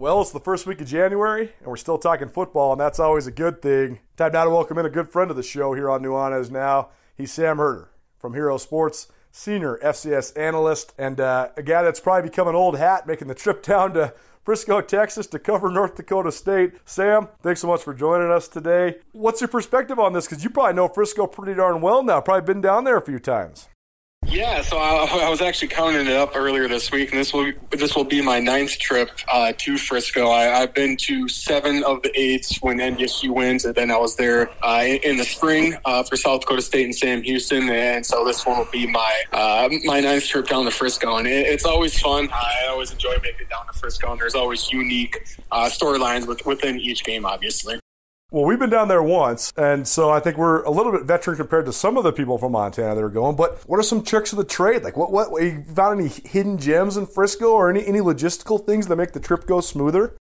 Well, it's the first week of January, and we're still talking football, and that's always a good thing. Time now to welcome in a good friend of the show here on Nuanez Now. He's Sam Herder from Hero Sports, senior FCS analyst, and uh, a guy that's probably become an old hat making the trip down to Frisco, Texas to cover North Dakota State. Sam, thanks so much for joining us today. What's your perspective on this? Because you probably know Frisco pretty darn well now, probably been down there a few times. Yeah, so I, I, was actually counting it up earlier this week, and this will this will be my ninth trip uh, to Frisco. I, have been to seven of the eight when NDSU wins, and then I was there uh, in, in, the spring uh, for South Dakota State and Sam Houston, and so this one will be my uh, my ninth trip down to Frisco, and it, it's always fun. I always enjoy making it down to Frisco, and there's always unique uh, storylines with, within each game, obviously. Well, we've been down there once, and so I think we're a little bit veteran compared to some of the people from Montana that are going. But what are some tricks of the trade? Like, what, what, you found any hidden gems in Frisco or any, any logistical things that make the trip go smoother?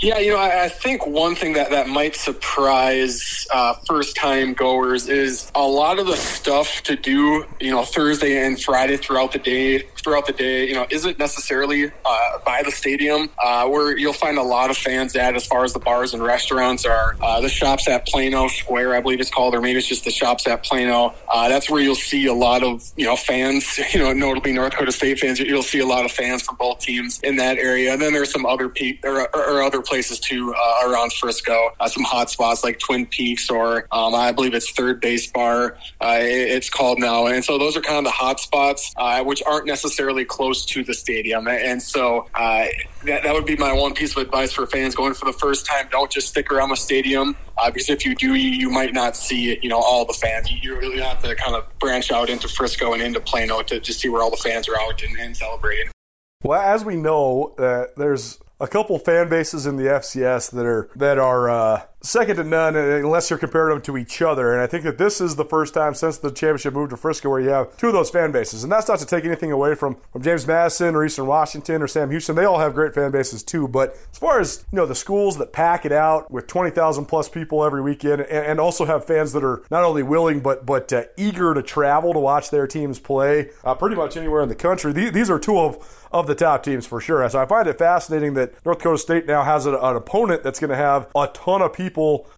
Yeah, you know, I, I, think one thing that, that might surprise uh, first time goers is a lot of the stuff to do, you know, Thursday and Friday throughout the day, throughout the day, you know, isn't necessarily uh, by the stadium. Uh, where you'll find a lot of fans at as far as the bars and restaurants are uh, the shops at Plano Square, I believe it's called, or maybe it's just the shops at Plano. Uh, that's where you'll see a lot of, you know, fans, you know, notably North Dakota State fans. You'll see a lot of fans from both teams in that area. And then there's some other pe- or, or other places too uh, around Frisco. Uh, some hot spots like Twin Peaks or um, I believe it's Third Base Bar. Uh, it's called now, and so those are kind of the hot spots uh, which aren't necessarily close to the stadium. And so uh, that, that would be my one piece of advice for fans going for the first time. Don't just stick around the stadium uh, because if you do, you, you might not see you know all the fans. You, really have to kind of branch out into Frisco and into Plano to, just see where all the fans are out and, and celebrating. Well, as we know, uh, there's a couple fan bases in the FCS that are that are uh, second to none unless you're comparing them to each other. And I think that this is the first time since the championship moved to Frisco where you have two of those fan bases. And that's not to take anything away from, from James Madison or Eastern Washington or Sam Houston. They all have great fan bases too. But as far as you know, the schools that pack it out with 20,000 plus people every weekend and, and, also have fans that are not only willing but but uh, eager to travel to watch their teams play uh, pretty much anywhere in the country. These, these are two of of the top teams for sure. So I find it fascinating that North Dakota State now has an opponent that's going to have a ton of people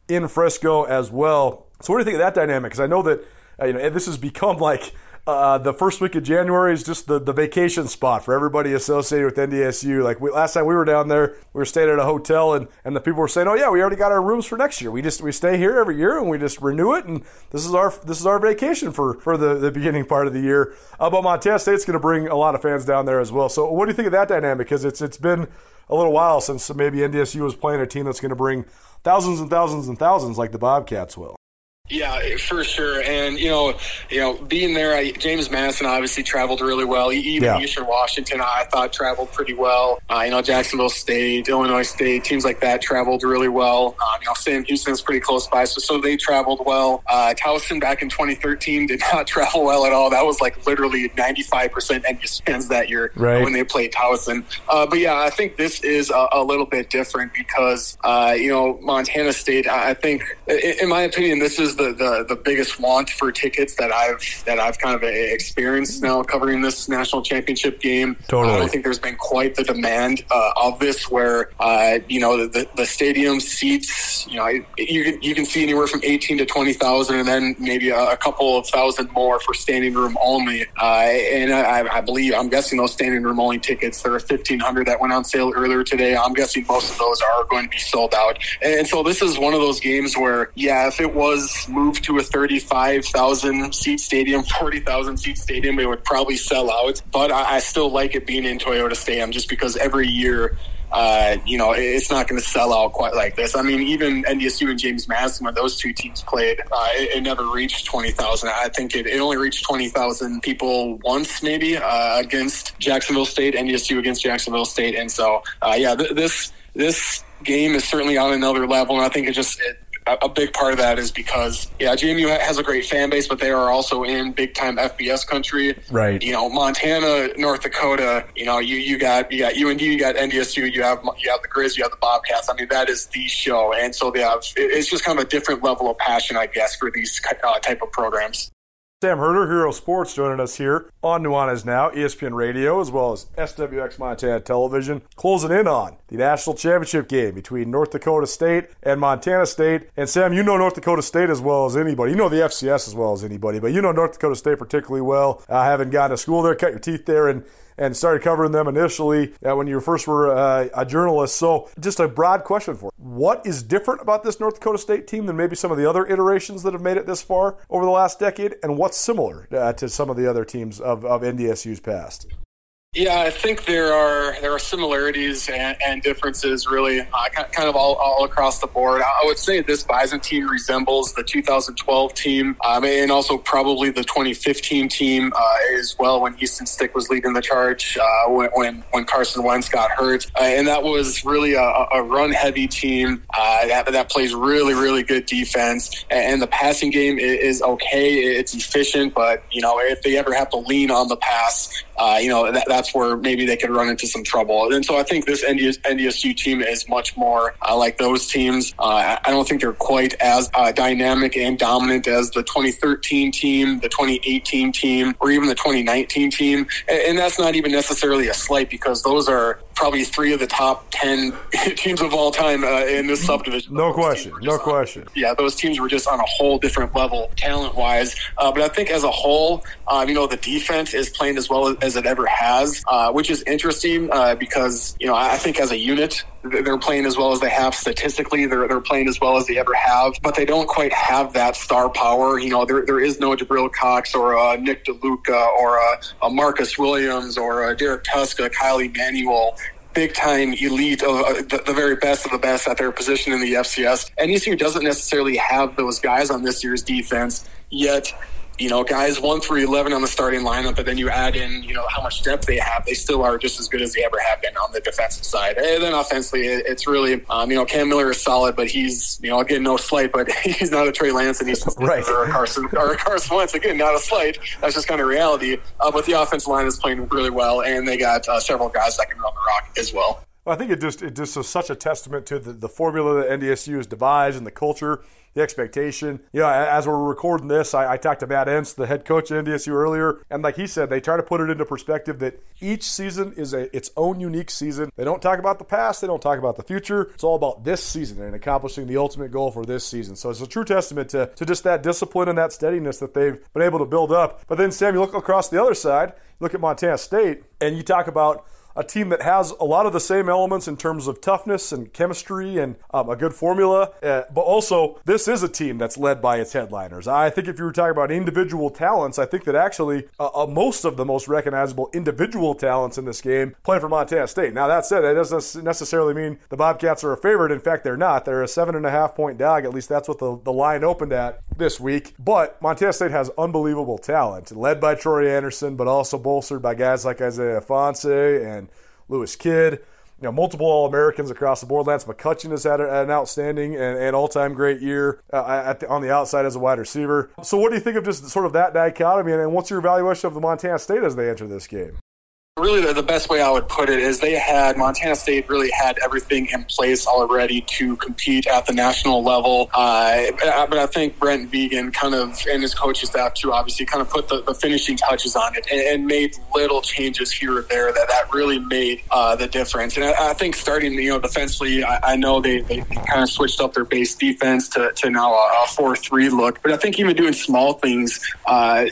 in Frisco as well. So what do you think of that dynamic? Because I know that uh, you know this has become like uh, the first week of January is just the, the vacation spot for everybody associated with NDSU. Like we, last time we were down there, we were staying at a hotel, and, and the people were saying, "Oh yeah, we already got our rooms for next year. We just we stay here every year, and we just renew it, and this is our this is our vacation for for the, the beginning part of the year." Uh, but Montana State's going to bring a lot of fans down there as well. So what do you think of that dynamic? Because it's it's been a little while since maybe NDSU was playing a team that's going to bring thousands and thousands and thousands like the Bobcats will. Yeah, for sure. And you know, you know, being there, I, James Madison obviously traveled really well. Even yeah. Eastern Washington, I thought traveled pretty well. Uh, you know, Jacksonville State, Illinois State, teams like that traveled really well. Um, you know, Sam Houston's pretty close by, so so they traveled well. Uh, Towson back in 2013 did not travel well at all. That was like literally 95 percent NDS fans that year right. when they played Towson. Uh, but yeah, I think this is a, a little bit different because uh, you know Montana State. I think, in my opinion, this is the, the, the biggest want for tickets that I've that I've kind of experienced now covering this national championship game. Totally. I don't think there's been quite the demand uh, of this where uh, you know the, the stadium seats you know you can you can see anywhere from 18 to 20 thousand and then maybe a, a, couple of thousand more for standing room only. Uh, and I, I, believe I'm guessing those standing room only tickets there are 1500 that went on sale earlier today. I'm guessing most of those are going to be sold out. And so this is one of those games where yeah, if it was moved to a 35,000 seat stadium, 40,000 seat stadium, it would probably sell out. But I, I still like it being in Toyota Stadium just because every year uh, you know, it's not going to sell out quite like this. I mean, even NDSU and James Madison, when those two teams played, uh, it, it, never reached 20,000. I think it, it, only reached 20,000 people once, maybe, uh, against Jacksonville State, NDSU against Jacksonville State. And so, uh, yeah, th- this this game is certainly on another level. And I think it just it, a big part of that is because yeah, JMU has a great fan base, but they are also in big time FBS country. Right. You know, Montana, North Dakota. You know, you you got you got UND, you got NDSU, you have you have the Grizz, you have the Bobcats. I mean, that is the show, and so they have. It's just kind of a different level of passion, I guess, for these uh, type of programs. Sam Herder, Hero Sports, joining us here on Nuanez Now, ESPN Radio, as well as SWX Montana Television, closing in on the national championship game between North Dakota State and Montana State. And Sam, you know North Dakota State as well as anybody. You know the FCS as well as anybody, but you know North Dakota State particularly well. Uh, having gone to school there, cut your teeth there, and and started covering them initially uh, when you first were uh, a journalist. So, just a broad question for you. What is different about this North Dakota State team than maybe some of the other iterations that have made it this far over the last decade? And what's similar uh, to some of the other teams of, of NDSU's past? Yeah, I think there are there are similarities and, and differences really uh, kind of all, all across the board. I would say this team resembles the 2012 team um, and also probably the 2015 team uh, as well when Easton Stick was leading the charge uh, when, when, when Carson Wentz got hurt. Uh, and that was really a, a run heavy team uh, that, that plays really, really good defense. And the passing game is okay. It's efficient, but, you know, if they ever have to lean on the pass, uh, you know, that, that's where maybe they could run into some trouble. And so I think this NDS, NDSU team is much more uh, like those teams. Uh, I don't think they're quite as uh, dynamic and dominant as the 2013 team, the 2018 team, or even the 2019 team. And, and that's not even necessarily a slight because those are probably three of the top 10 teams of all time uh, in this subdivision. No question. No question. On, yeah, those teams were just on a whole different level talent wise. Uh, but I think as a whole, um, you know, the defense is playing as well as it ever has, uh, which is interesting uh, because, you know, I think as a unit, they're playing as well as they have statistically. They're, they're playing as well as they ever have, but they don't quite have that star power. You know, there, there is no Jabril Cox or a Nick DeLuca or a, a Marcus Williams or a Derek Tuszka, Kyle Emanuel big time elite, uh, the, the, very best of the best at their position in the FCS. And ECU doesn't necessarily have those guys on this year's defense, yet you know, guys one through eleven on the starting lineup, but then you add in, you know, how much depth they have. They still are just as good as they ever have been on the defensive side. And then offensively, it's really, um, you know, Cam Miller is solid, but he's, you know, again, no slight, but he's not a Trey Lance and he's right. or a Carson or a Carson Wentz. Again, not a slight. That's just kind of reality. Uh, but the offensive line is playing really well, and they got uh, several guys that can run the rock as well. Well, I think it just it just is such a testament to the, the formula that NDSU has devised and the culture, the expectation. You know, as we're recording this, I, I talked to Matt Entz, the head coach at NDSU earlier, and like he said, they try to put it into perspective that each season is a its own unique season. They don't talk about the past, they don't talk about the future. It's all about this season and accomplishing the ultimate goal for this season. So it's a true testament to, to just that discipline and that steadiness that they've been able to build up. But then Sam, you look across the other side, look at Montana State, and you talk about a team that has a lot of the same elements in terms of toughness and chemistry and um, a good formula. Uh, but also, this is a team that's led by its headliners. I think if you were talking about individual talents, I think that actually uh, uh, most of the most recognizable individual talents in this game play for Montana State. Now, that said, that doesn't necessarily mean the Bobcats are a favorite. In fact, they're not. They're a seven and a half point dog. At least that's what the, the line opened at this week. But Montana State has unbelievable talent, led by Troy Anderson, but also bolstered by guys like Isaiah Ifanse and Lewis Kidd. You know, multiple All Americans across the board. Lance McCutcheon has had an outstanding and, and all time great year uh, the, on the outside as a wide receiver. So, what do you think of just sort of that dichotomy? And what's your evaluation of the Montana State as they enter this game? Really the, the, best way I would put it is they had Montana State really had everything in place already to compete at the national level. Uh, but I think Brent Vigen kind of and his coaching staff too obviously kind of put the, the finishing touches on it and, and, made little changes here or there that, that really made uh, the difference. And I, I, think starting you know defensively, I, I know they, they kind of switched up their base defense to, to now a four three look. But I think even doing small things uh,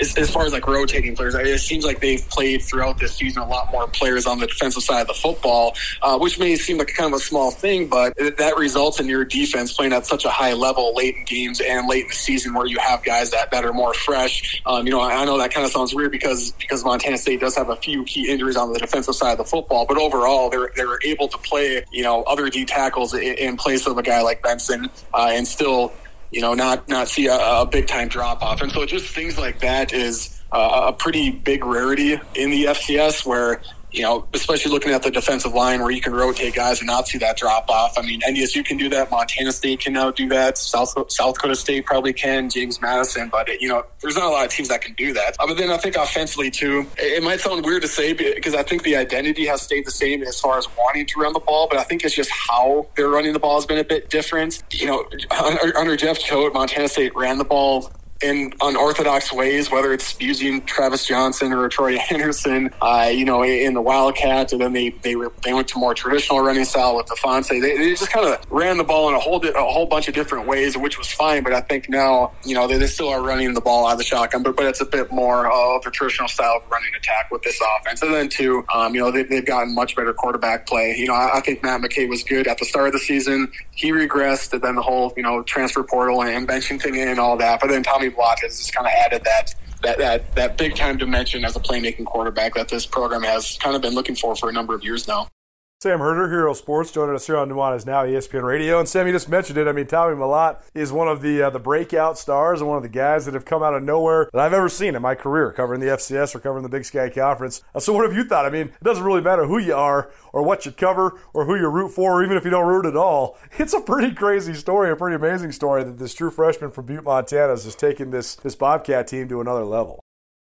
as, as, far as like rotating players, it seems like they've played throughout this season a lot more players on the defensive side of the football, uh, which may seem like kind of a small thing, but that results in your defense playing at such a high level late in games and late in the season where you have guys that, that are more fresh. Um, you know, I know that kind of sounds weird because because Montana State does have a few key injuries on the defensive side of the football, but overall they're they're able to play you know other D tackles in, in place of a guy like Benson uh, and still you know not not see a, a big time drop off. And so just things like that is uh, a pretty big rarity in the FCS where you know, especially looking at the defensive line where you can rotate guys and not see that drop off. I mean, NDSU can do that. Montana State can now do that. South South Dakota State probably can. James Madison, but it, you know, there's not a lot of teams that can do that. But then I think offensively too, it, it might sound weird to say because I think the identity has stayed the same as far as wanting to run the ball, but I think it's just how they're running the ball has been a bit different. You know, under, under Jeff Choate, Montana State ran the ball in unorthodox ways, whether it's using Travis Johnson or Troy Anderson, uh, you know, in the Wildcats, and then they they were, they went to more traditional running style with Ifanse. They, they just kind of ran the ball in a whole a whole bunch of different ways, which was fine. But I think now, you know, they, they still are running the ball out of the shotgun, but but it's a bit more of a traditional style of running attack with this offense. And then too, um, you know, they, they've gotten much better quarterback play. You know, I, I think Matt McKay was good at the start of the season. He regressed, and then the whole you know transfer portal and benching thing and all that. But then Tommy Mellott has just kind of added that that that that big time dimension as a playmaking quarterback that this program has kind of been looking for for a number of years now. Sam Herder, Hero Sports, joining us here on Nuanez Now, ESPN Radio. And Sam, you just mentioned it. I mean, Tommy Mellott is one of the uh, the breakout stars and one of the guys that have come out of nowhere that I've ever seen in my career, covering the FCS or covering the Big Sky Conference. Uh, so, what have you thought? I mean, it doesn't really matter who you are or what you cover or who you root for, or even if you don't root at all. It's a pretty crazy story, a pretty amazing story that this true freshman from Butte, Montana, has just taken this this Bobcat team to another level.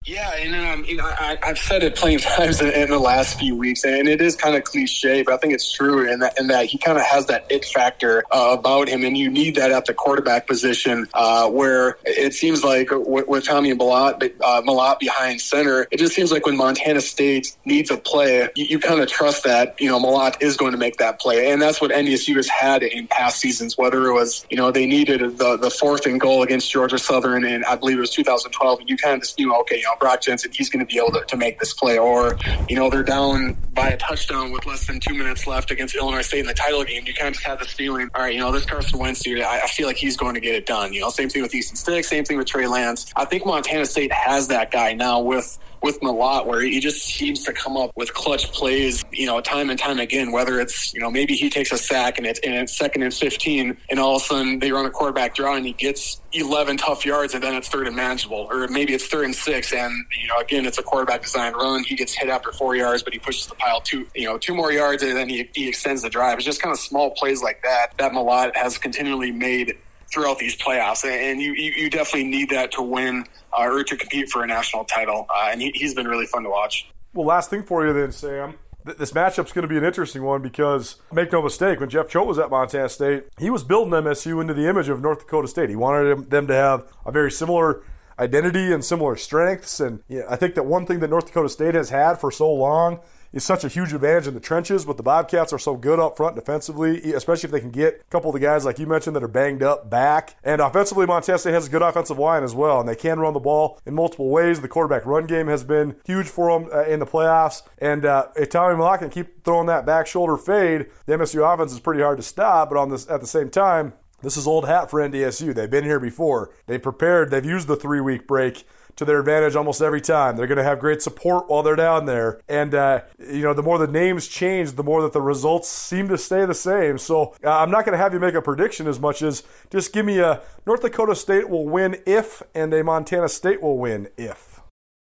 Yeah, and um, you know, I, have said it plenty of times in, in, the last few weeks, and it is kind of cliche, but I think it's true in that in that he kind of has that it factor uh, about him, and you need that at the quarterback position, uh, where it seems like with, with Tommy Mellott, uh, Mellott behind center, it just seems like when Montana State needs a play, you, you kind of trust that you know Mellott is going to make that play, and that's what NDSU has had in past seasons. Whether it was you know they needed the the fourth and goal against Georgia Southern, and I believe it was 2012, and you kind of just knew, okay, you know Brock Jensen, he's going to be able to, to make this play. Or, you know, they're down by a touchdown with less than two minutes left against Illinois State in the title game. You kind of just have this feeling, all right, you know, this Carson Wentz dude, I, I feel like he's going to get it done. You know, same thing with Easton Stick, same thing with Trey Lance. I think Montana State has that guy now with with Mellott, where he just seems to come up with clutch plays, you know, time and time again. Whether it's you know maybe he takes a sack and it's and it's second and fifteen, and all of a sudden they run a quarterback draw and he gets eleven tough yards, and then it's third and manageable, or maybe it's third and six, and you know again it's a quarterback design run. He gets hit after four yards, but he pushes the pile two, you know, two more yards, and then he, he extends the drive. It's just kind of small plays like that that Mellott has continually made throughout these playoffs, and you, you, definitely need that to win uh, or to compete for a national title. Uh, and he, has been really fun to watch. Well, last thing for you then, Sam. th- this matchup's going to be an interesting one because make no mistake, when Jeff Choate was at Montana State, he was building MSU into the image of North Dakota State. He wanted them to have a very similar identity and similar strengths. And you know, I think that one thing that North Dakota State has had for so long is such a huge advantage in the trenches, but the Bobcats are so good up front defensively, especially if they can get a couple of the guys like you mentioned that are banged up back. And offensively, Montana State has a good offensive line as well, and they can run the ball in multiple ways. The quarterback run game has been huge for them uh, in the playoffs. And uh, if Tommy Mellott can keep throwing that back shoulder fade, the MSU offense is pretty hard to stop. But on this, at the same time, this is old hat for NDSU. They've been here before. They prepared. They've used the three week break to their advantage almost every time. They're going to have great support while they're down there. And, uh, you know, the more the names change, the more that the results seem to stay the same. So uh, I'm not going to have you make a prediction as much as just give me a North Dakota State will win if, and a Montana State will win if.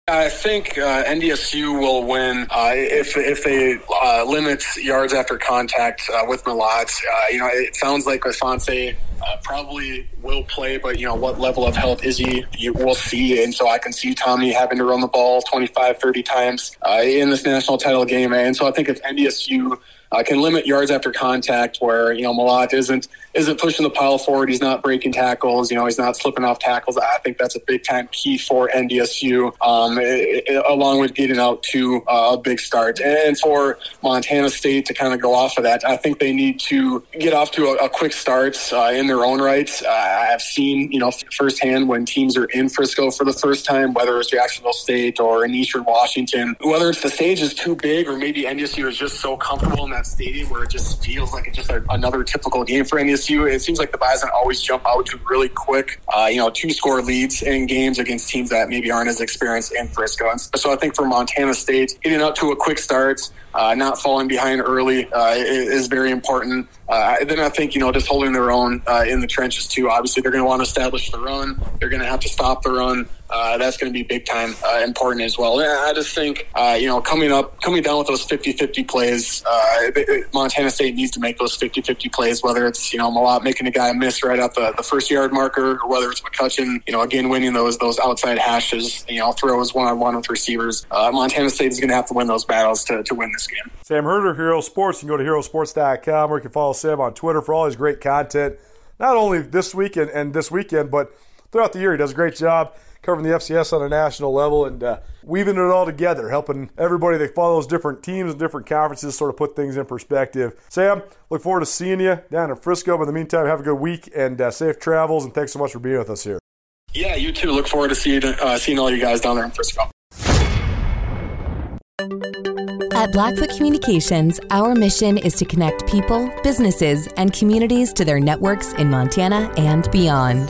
I think uh, NDSU will win uh, if if they uh, limit yards after contact uh, with Mellott. Uh, you know, it sounds like Asante uh, probably will play, but you know what level of health is he? You will see, and so I can see Tommy having to run the ball 25, 30 times in this national title game. And so I think if NDSU can limit yards after contact where, you know, Mellott isn't isn't pushing the pile forward. He's not breaking tackles. You know, he's not slipping off tackles. I think that's a big time key for NDSU, um, it, it, along with getting out to uh, a big start. And for Montana State to kind of go off of that, I think they need to get off to a, a quick start uh, in their own rights. Uh, I've seen, you know, firsthand when teams are in Frisco for the first time, whether it's Jacksonville State or in Eastern Washington, whether it's the stage is too big or maybe NDSU is just so comfortable in that stadium where it just feels like it's just a, another typical game for NDSU. It seems like the Bison always jump out to really quick, uh, you know, two score leads in games against teams that maybe aren't as experienced in Frisco. And so I think for Montana State, getting up to a quick start, uh, not falling behind early uh, is very important. Uh, then I think you know just holding their own uh, in the trenches too. Obviously, they're going to want to establish the run. They're going to have to stop the run. Uh, that's going to be big time uh, important as well. And I just think uh, you know coming up, coming down with those 50-50 plays, Montana State needs to make those 50-50 plays. Whether it's you know Mellott making a guy miss right at the, the first yard marker, or whether it's McCutcheon, you know again winning those those outside hashes, you know throws one on one with receivers. Montana State is going to have to win those battles to, to win this game. Sam Herder, Hero Sports. You can go to herosports.com where you can follow Sam on Twitter for all his great content, not only this week and, and this weekend, but throughout the year. He does a great job covering the FCS on a national level and uh, weaving it all together, helping everybody that follows different teams and different conferences sort of put things in perspective. Sam, look forward to seeing you down in Frisco. But in the meantime, have a good week and uh, safe travels. And thanks so much for being with us here. Yeah, you too. Look forward to seeing, uh, seeing all you guys down there in Frisco. At Blackfoot Communications, our mission is to connect people, businesses, and communities to their networks in Montana and beyond.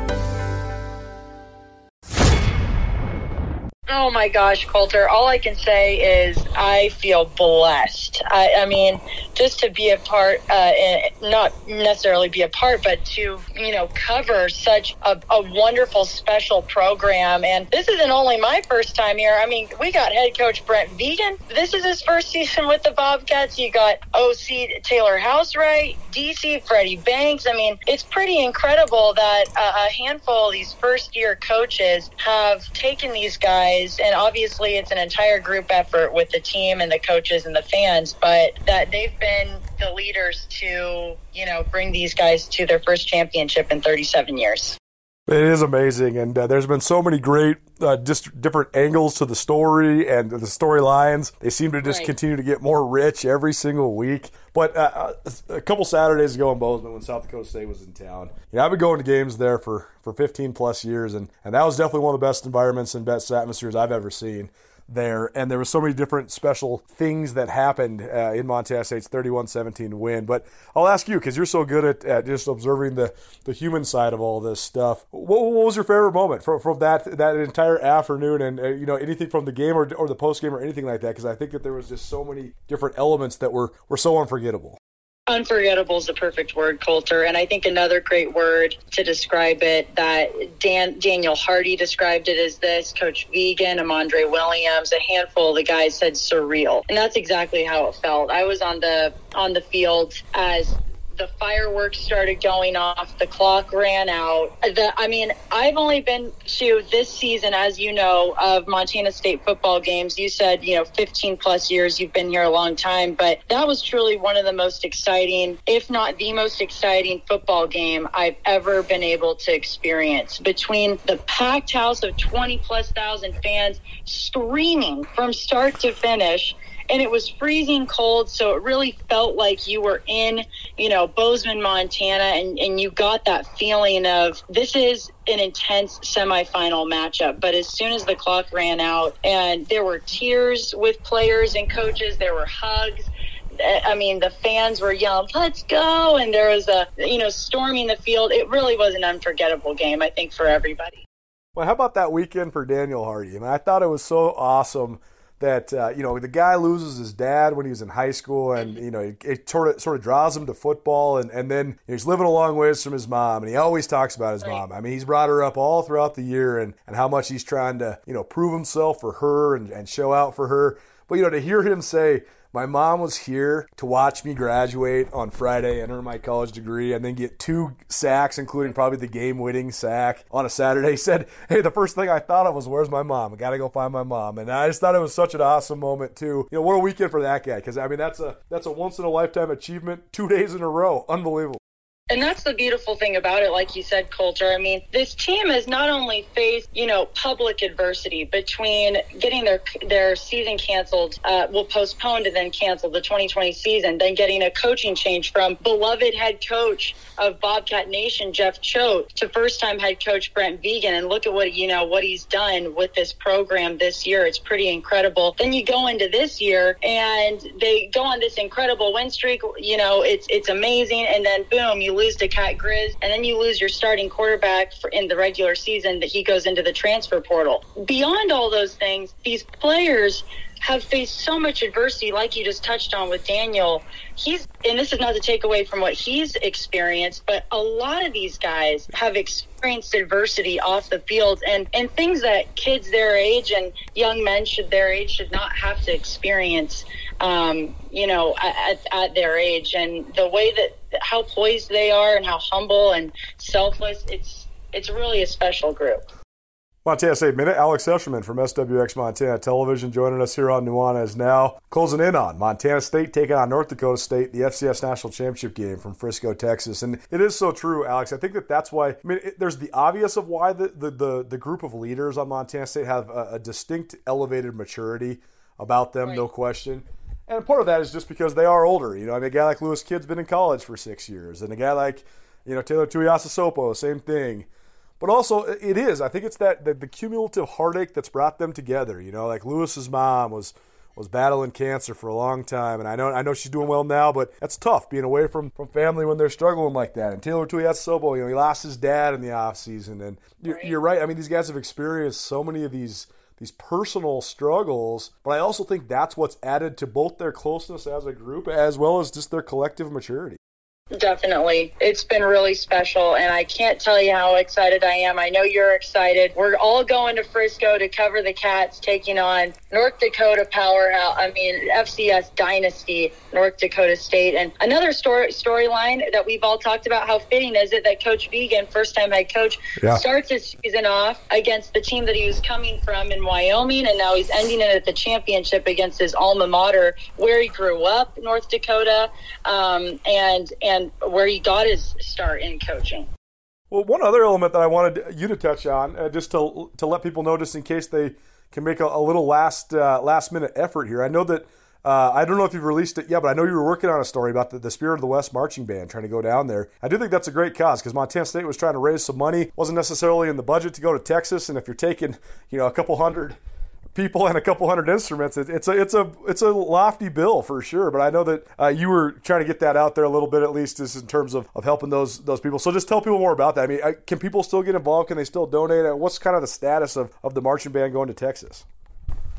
Oh my gosh, Colter. All I can say is I feel blessed. I, I mean, just to be a part, uh, not necessarily be a part, but to, you know, cover such a, a, wonderful special program. And this isn't only my first time here. I mean, we got head coach Brent Vigen. This is his first season with the Bobcats. You got OC Taylor Housewright, DC Freddie Banks. I mean, it's pretty incredible that a, a handful of these first year coaches have taken these guys and obviously it's an entire group effort with the team and the coaches and the fans, but that they've been the leaders to, you know, bring these guys to their first championship in 37 years. It is amazing, and uh, there's been so many great, uh, just different angles to the story and the storylines. They seem to just right. continue to get more rich every single week. But uh, uh, a couple Saturdays ago in Bozeman, when South Dakota State was in town, you know, I've been going to games there for, for 15 plus years, and, and that was definitely one of the best environments and best atmospheres I've ever seen there, and there were so many different special things that happened uh, in Montana State's 31-17 win. But I'll ask you because you're so good at, at, just observing the, the human side of all this stuff. What, what was your favorite moment from, from that that entire afternoon, and uh, you know anything from the game or, or the post game or anything like that? Because I think that there was just so many different elements that were were so unforgettable. Unforgettable is the perfect word, Colter. And I think another great word to describe it that Dan Daniel Hardy described it as this, Coach Vigen, Amandre Williams, a handful of the guys said surreal. And that's exactly how it felt. I was on the on the field as the fireworks started going off, the clock ran out. The, I mean, I've only been to this season, as you know, of Montana State football games. You said, you know, 15 plus years, you've been here a long time, but that was truly one of the most exciting, if not the most exciting football game I've ever been able to experience. Between the packed house of 20 plus thousand fans screaming from start to finish and it was freezing cold so it really felt like you were in you know bozeman montana and, and you got that feeling of this is an intense semifinal matchup but as soon as the clock ran out and there were tears with players and coaches there were hugs eh, I mean, the fans were yelling, let's go. And there was a, you know, storming the field. It really was an unforgettable game, I think, for everybody. Well, how about that weekend for Daniel Hardy? I mean, I thought it was so awesome that uh, you know the guy loses his dad when he was in high school, and you know it, it, sort of sort of draws him to football, and and then he's living a long ways from his mom, and he always talks about his mom. I mean, he's brought her up all throughout the year, and and how much he's trying to you know prove himself for her and, and show out for her. But you know to hear him say my mom was here to watch me graduate on Friday and earn my college degree and then get two sacks, including probably the game winning sack on a Saturday. He said, Hey, the first thing I thought of was, Where's my mom? I got to go find my mom. And I just thought it was such an awesome moment, too. You know, what a weekend for that guy. Because, I mean, that's a, that's a once in a lifetime achievement, two days in a row. Unbelievable. And that's the beautiful thing about it, like you said, Colter. I mean, this team has not only faced, you know, public adversity between getting their their season canceled, uh, well, postponed and then canceled the 2020 season, then getting a coaching change from beloved head coach of Bobcat Nation, Jeff Choate, to first time head coach Brent Vigen. And look at what, you know, what he's done with this program this year. It's pretty incredible. Then you go into this year and they go on this incredible win streak. You know, it's, it's amazing. And then boom, you lose to Cat Grizz, and then you lose your starting quarterback for, in the regular season that he goes into the transfer portal. Beyond all those things, these players have faced so much adversity, like you just touched on with Daniel. He's, and this is not to take away from what he's experienced, but a lot of these guys have experienced adversity off the field and, and things that kids their age and young men should their age should not have to experience, um, you know, at, at their age. And the way that how poised they are and how humble and selfless, it's, it's really a special group. Montana State Minute, Alex Eschelman from SWX Montana Television joining us here on Nuanez Now. Closing in on Montana State taking on North Dakota State, the FCS National Championship game from Frisco, Texas. And it is so true, Alex. I think that that's why, I mean, it, there's the obvious of why the, the, the, the, group of leaders on Montana State have a, a distinct elevated maturity about them, right. no question. And part of that is just because they are older. You know, I mean, a guy like Lewis Kidd's been in college for six years, and a guy like, you know, Taylor Tuiasosopo, same thing but also it is. I think it's that, that the cumulative heartache that's brought them together. You know, like Lewis's mom was was battling cancer for a long time, and I know I know she's doing well now, but that's tough being away from, from family when they're struggling like that. And Taylor Tuiasosopo, you know, he lost his dad in the off season, and you're right. you're right. I mean, these guys have experienced so many of these these personal struggles, but I also think that's what's added to both their closeness as a group as well as just their collective maturity. Definitely. It's been really special, and I can't tell you how excited I am. I know you're excited. We're all going to Frisco to cover the Cats, taking on North Dakota powerhouse. I mean, FCS dynasty, North Dakota State. And another story storyline that we've all talked about how fitting is it that Coach Vigen, first time head coach, yeah. starts his season off against the team that he was coming from in Wyoming, and now he's ending it at the championship against his alma mater, where he grew up, North Dakota, um, and and and where he got his start in coaching. Well, one other element that I wanted you to touch on, uh, just to to let people know, just in case they can make a, a little last uh, last minute effort here. I know that uh, I don't know if you've released it yet, but I know you were working on a story about the, the Spirit of the West marching band trying to go down there. I do think that's a great cause because Montana State was trying to raise some money, wasn't necessarily in the budget to go to Texas, and if you're taking you know a couple hundred people and a couple hundred instruments. It, it's a it's a it's a lofty bill for sure. But I know that uh, you were trying to get that out there a little bit at least, just in terms of, of helping those those people. So just tell people more about that. I mean, can people still get involved? Can they still donate? What's kind of the status of, of the marching band going to Texas?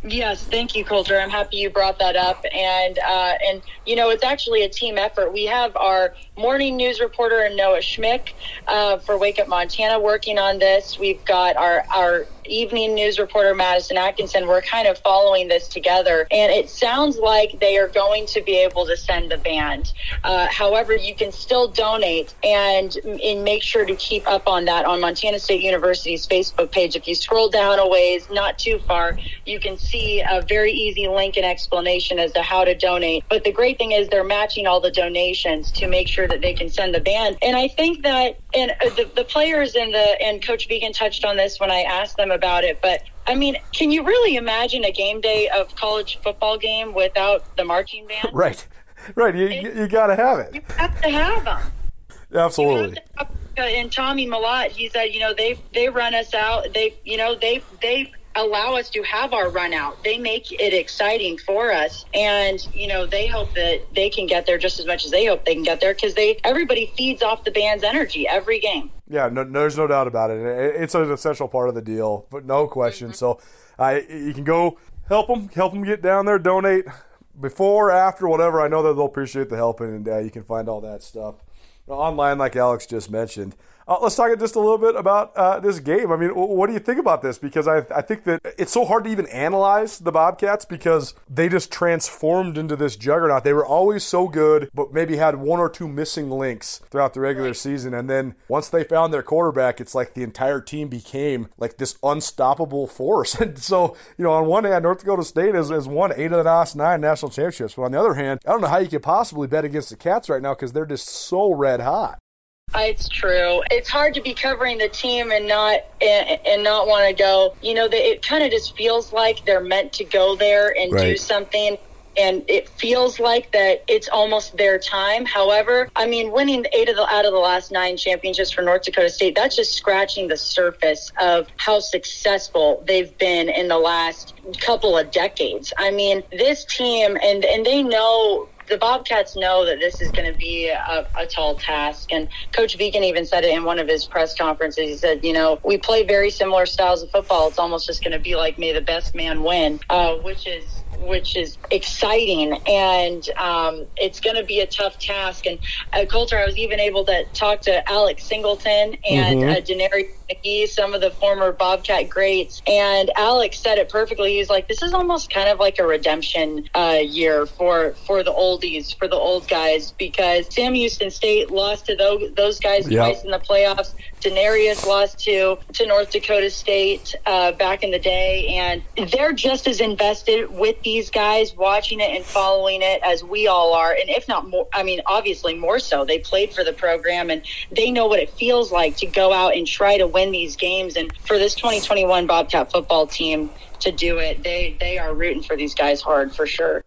Yes, thank you, Colter. I'm happy you brought that up, and uh, and you know it's actually a team effort. We have our morning news reporter and Noah Schmick uh, for Wake Up Montana working on this. We've got our our evening news reporter Madison Atkinson. We're kind of following this together, and it sounds like they are going to be able to send the band. Uh, however, you can still donate and and make sure to keep up on that on Montana State University's Facebook page. If you scroll down a ways, not too far, you can see a very easy link and explanation as to how to donate. But the great thing is they're matching all the donations to make sure that they can send the band. And I think that and uh, the, the players and the and Coach Vigen touched on this when I asked them about it, but I mean, can you really imagine a game day of college football game without the marching band? Right, right. You it, you got to have it. You have to have them. Absolutely. and Tommy Mellott, he said, you know, they they run us out. They, you know, they they allow us to have our run out. They make it exciting for us. And, you know, they hope that they can get there just as much as they hope they can get there because they everybody feeds off the band's energy every game. Yeah, no, there's no doubt about it. It's an essential part of the deal, but no question. Mm-hmm. So I, you can go help them, help them get down there, donate before, after, whatever. I know that they'll appreciate the help, and uh, you can find all that stuff online, like Alex just mentioned. Uh, let's talk just a little bit about uh, this game. I mean, what do you think about this? Because I, I think that it's so hard to even analyze the Bobcats because they just transformed into this juggernaut. They were always so good, but maybe had one or two missing links throughout the regular season. And then once they found their quarterback, it's like the entire team became like this unstoppable force. And so, you know, on one hand, North Dakota State has, has won eight of the last nine national championships. But on the other hand, I don't know how you could possibly bet against the Cats right now because they're just so red hot. It's true. It's hard to be covering the team and not and, and not want to go. You know, it kind of just feels like they're meant to go there and right. do something and it feels like that it's almost their time. However, I mean, winning eight of the out of the last nine championships for North Dakota State, that's just scratching the surface of how successful they've been in the last couple of decades. I mean, this team and and they know the Bobcats know that this is going to be a, a, tall task. And Coach Vigen even said it in one of his press conferences. He said, you know, we play very similar styles of football. It's almost just going to be like, may the best man win, uh, which is which is exciting and um, it's going to be a tough task. And uh, Colter, I was even able to talk to Alex Singleton and mm-hmm. uh, Denari McGhee, some of the former Bobcat greats. And Alex said it perfectly. He's like, this is almost kind of like a redemption uh, year for, for the oldies, for the old guys, because Sam Houston State lost to those, those guys yep. twice in the playoffs. Denarius lost to, to North Dakota State uh, back in the day. And they're just as invested with these guys, watching it and following it as we all are. And if not more, I mean, obviously more so. They played for the program and they know what it feels like to go out and try to win these games. And for this 2021 Bobcat football team to do it, they they are rooting for these guys hard for sure.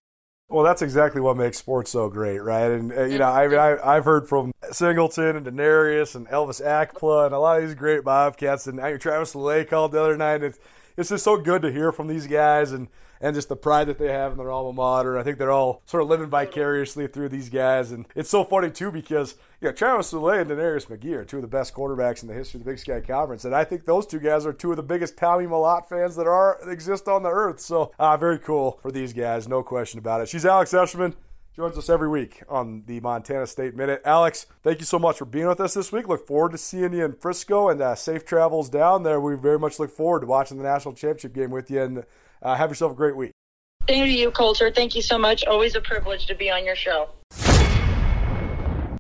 Well, that's exactly what makes sports so great, right? And uh, you know, I mean, I, have heard from Singleton and Denarius and Elvis Akpla and a lot of these great Bobcats, and Travis Lulay called the other night. It's it's just so good to hear from these guys and and just the pride that they have in their alma mater. I think they're all sort of living vicariously through these guys, and it's so funny too because yeah, Travis Lulay and Denarius McGhee are two of the best quarterbacks in the history of the Big Sky Conference, and I think those two guys are two of the biggest Tommy Mellott fans that are exist on the earth. So, uh, very cool for these guys, no question about it. She's Alex Eschelman joins us every week on the Montana State Minute. Alex, thank you so much for being with us this week. Look forward to seeing you in Frisco and uh, safe travels down there. We very much look forward to watching the national championship game with you and Uh, have yourself a great week. Thank you, Colter. Thank you so much. Always a privilege to be on your show.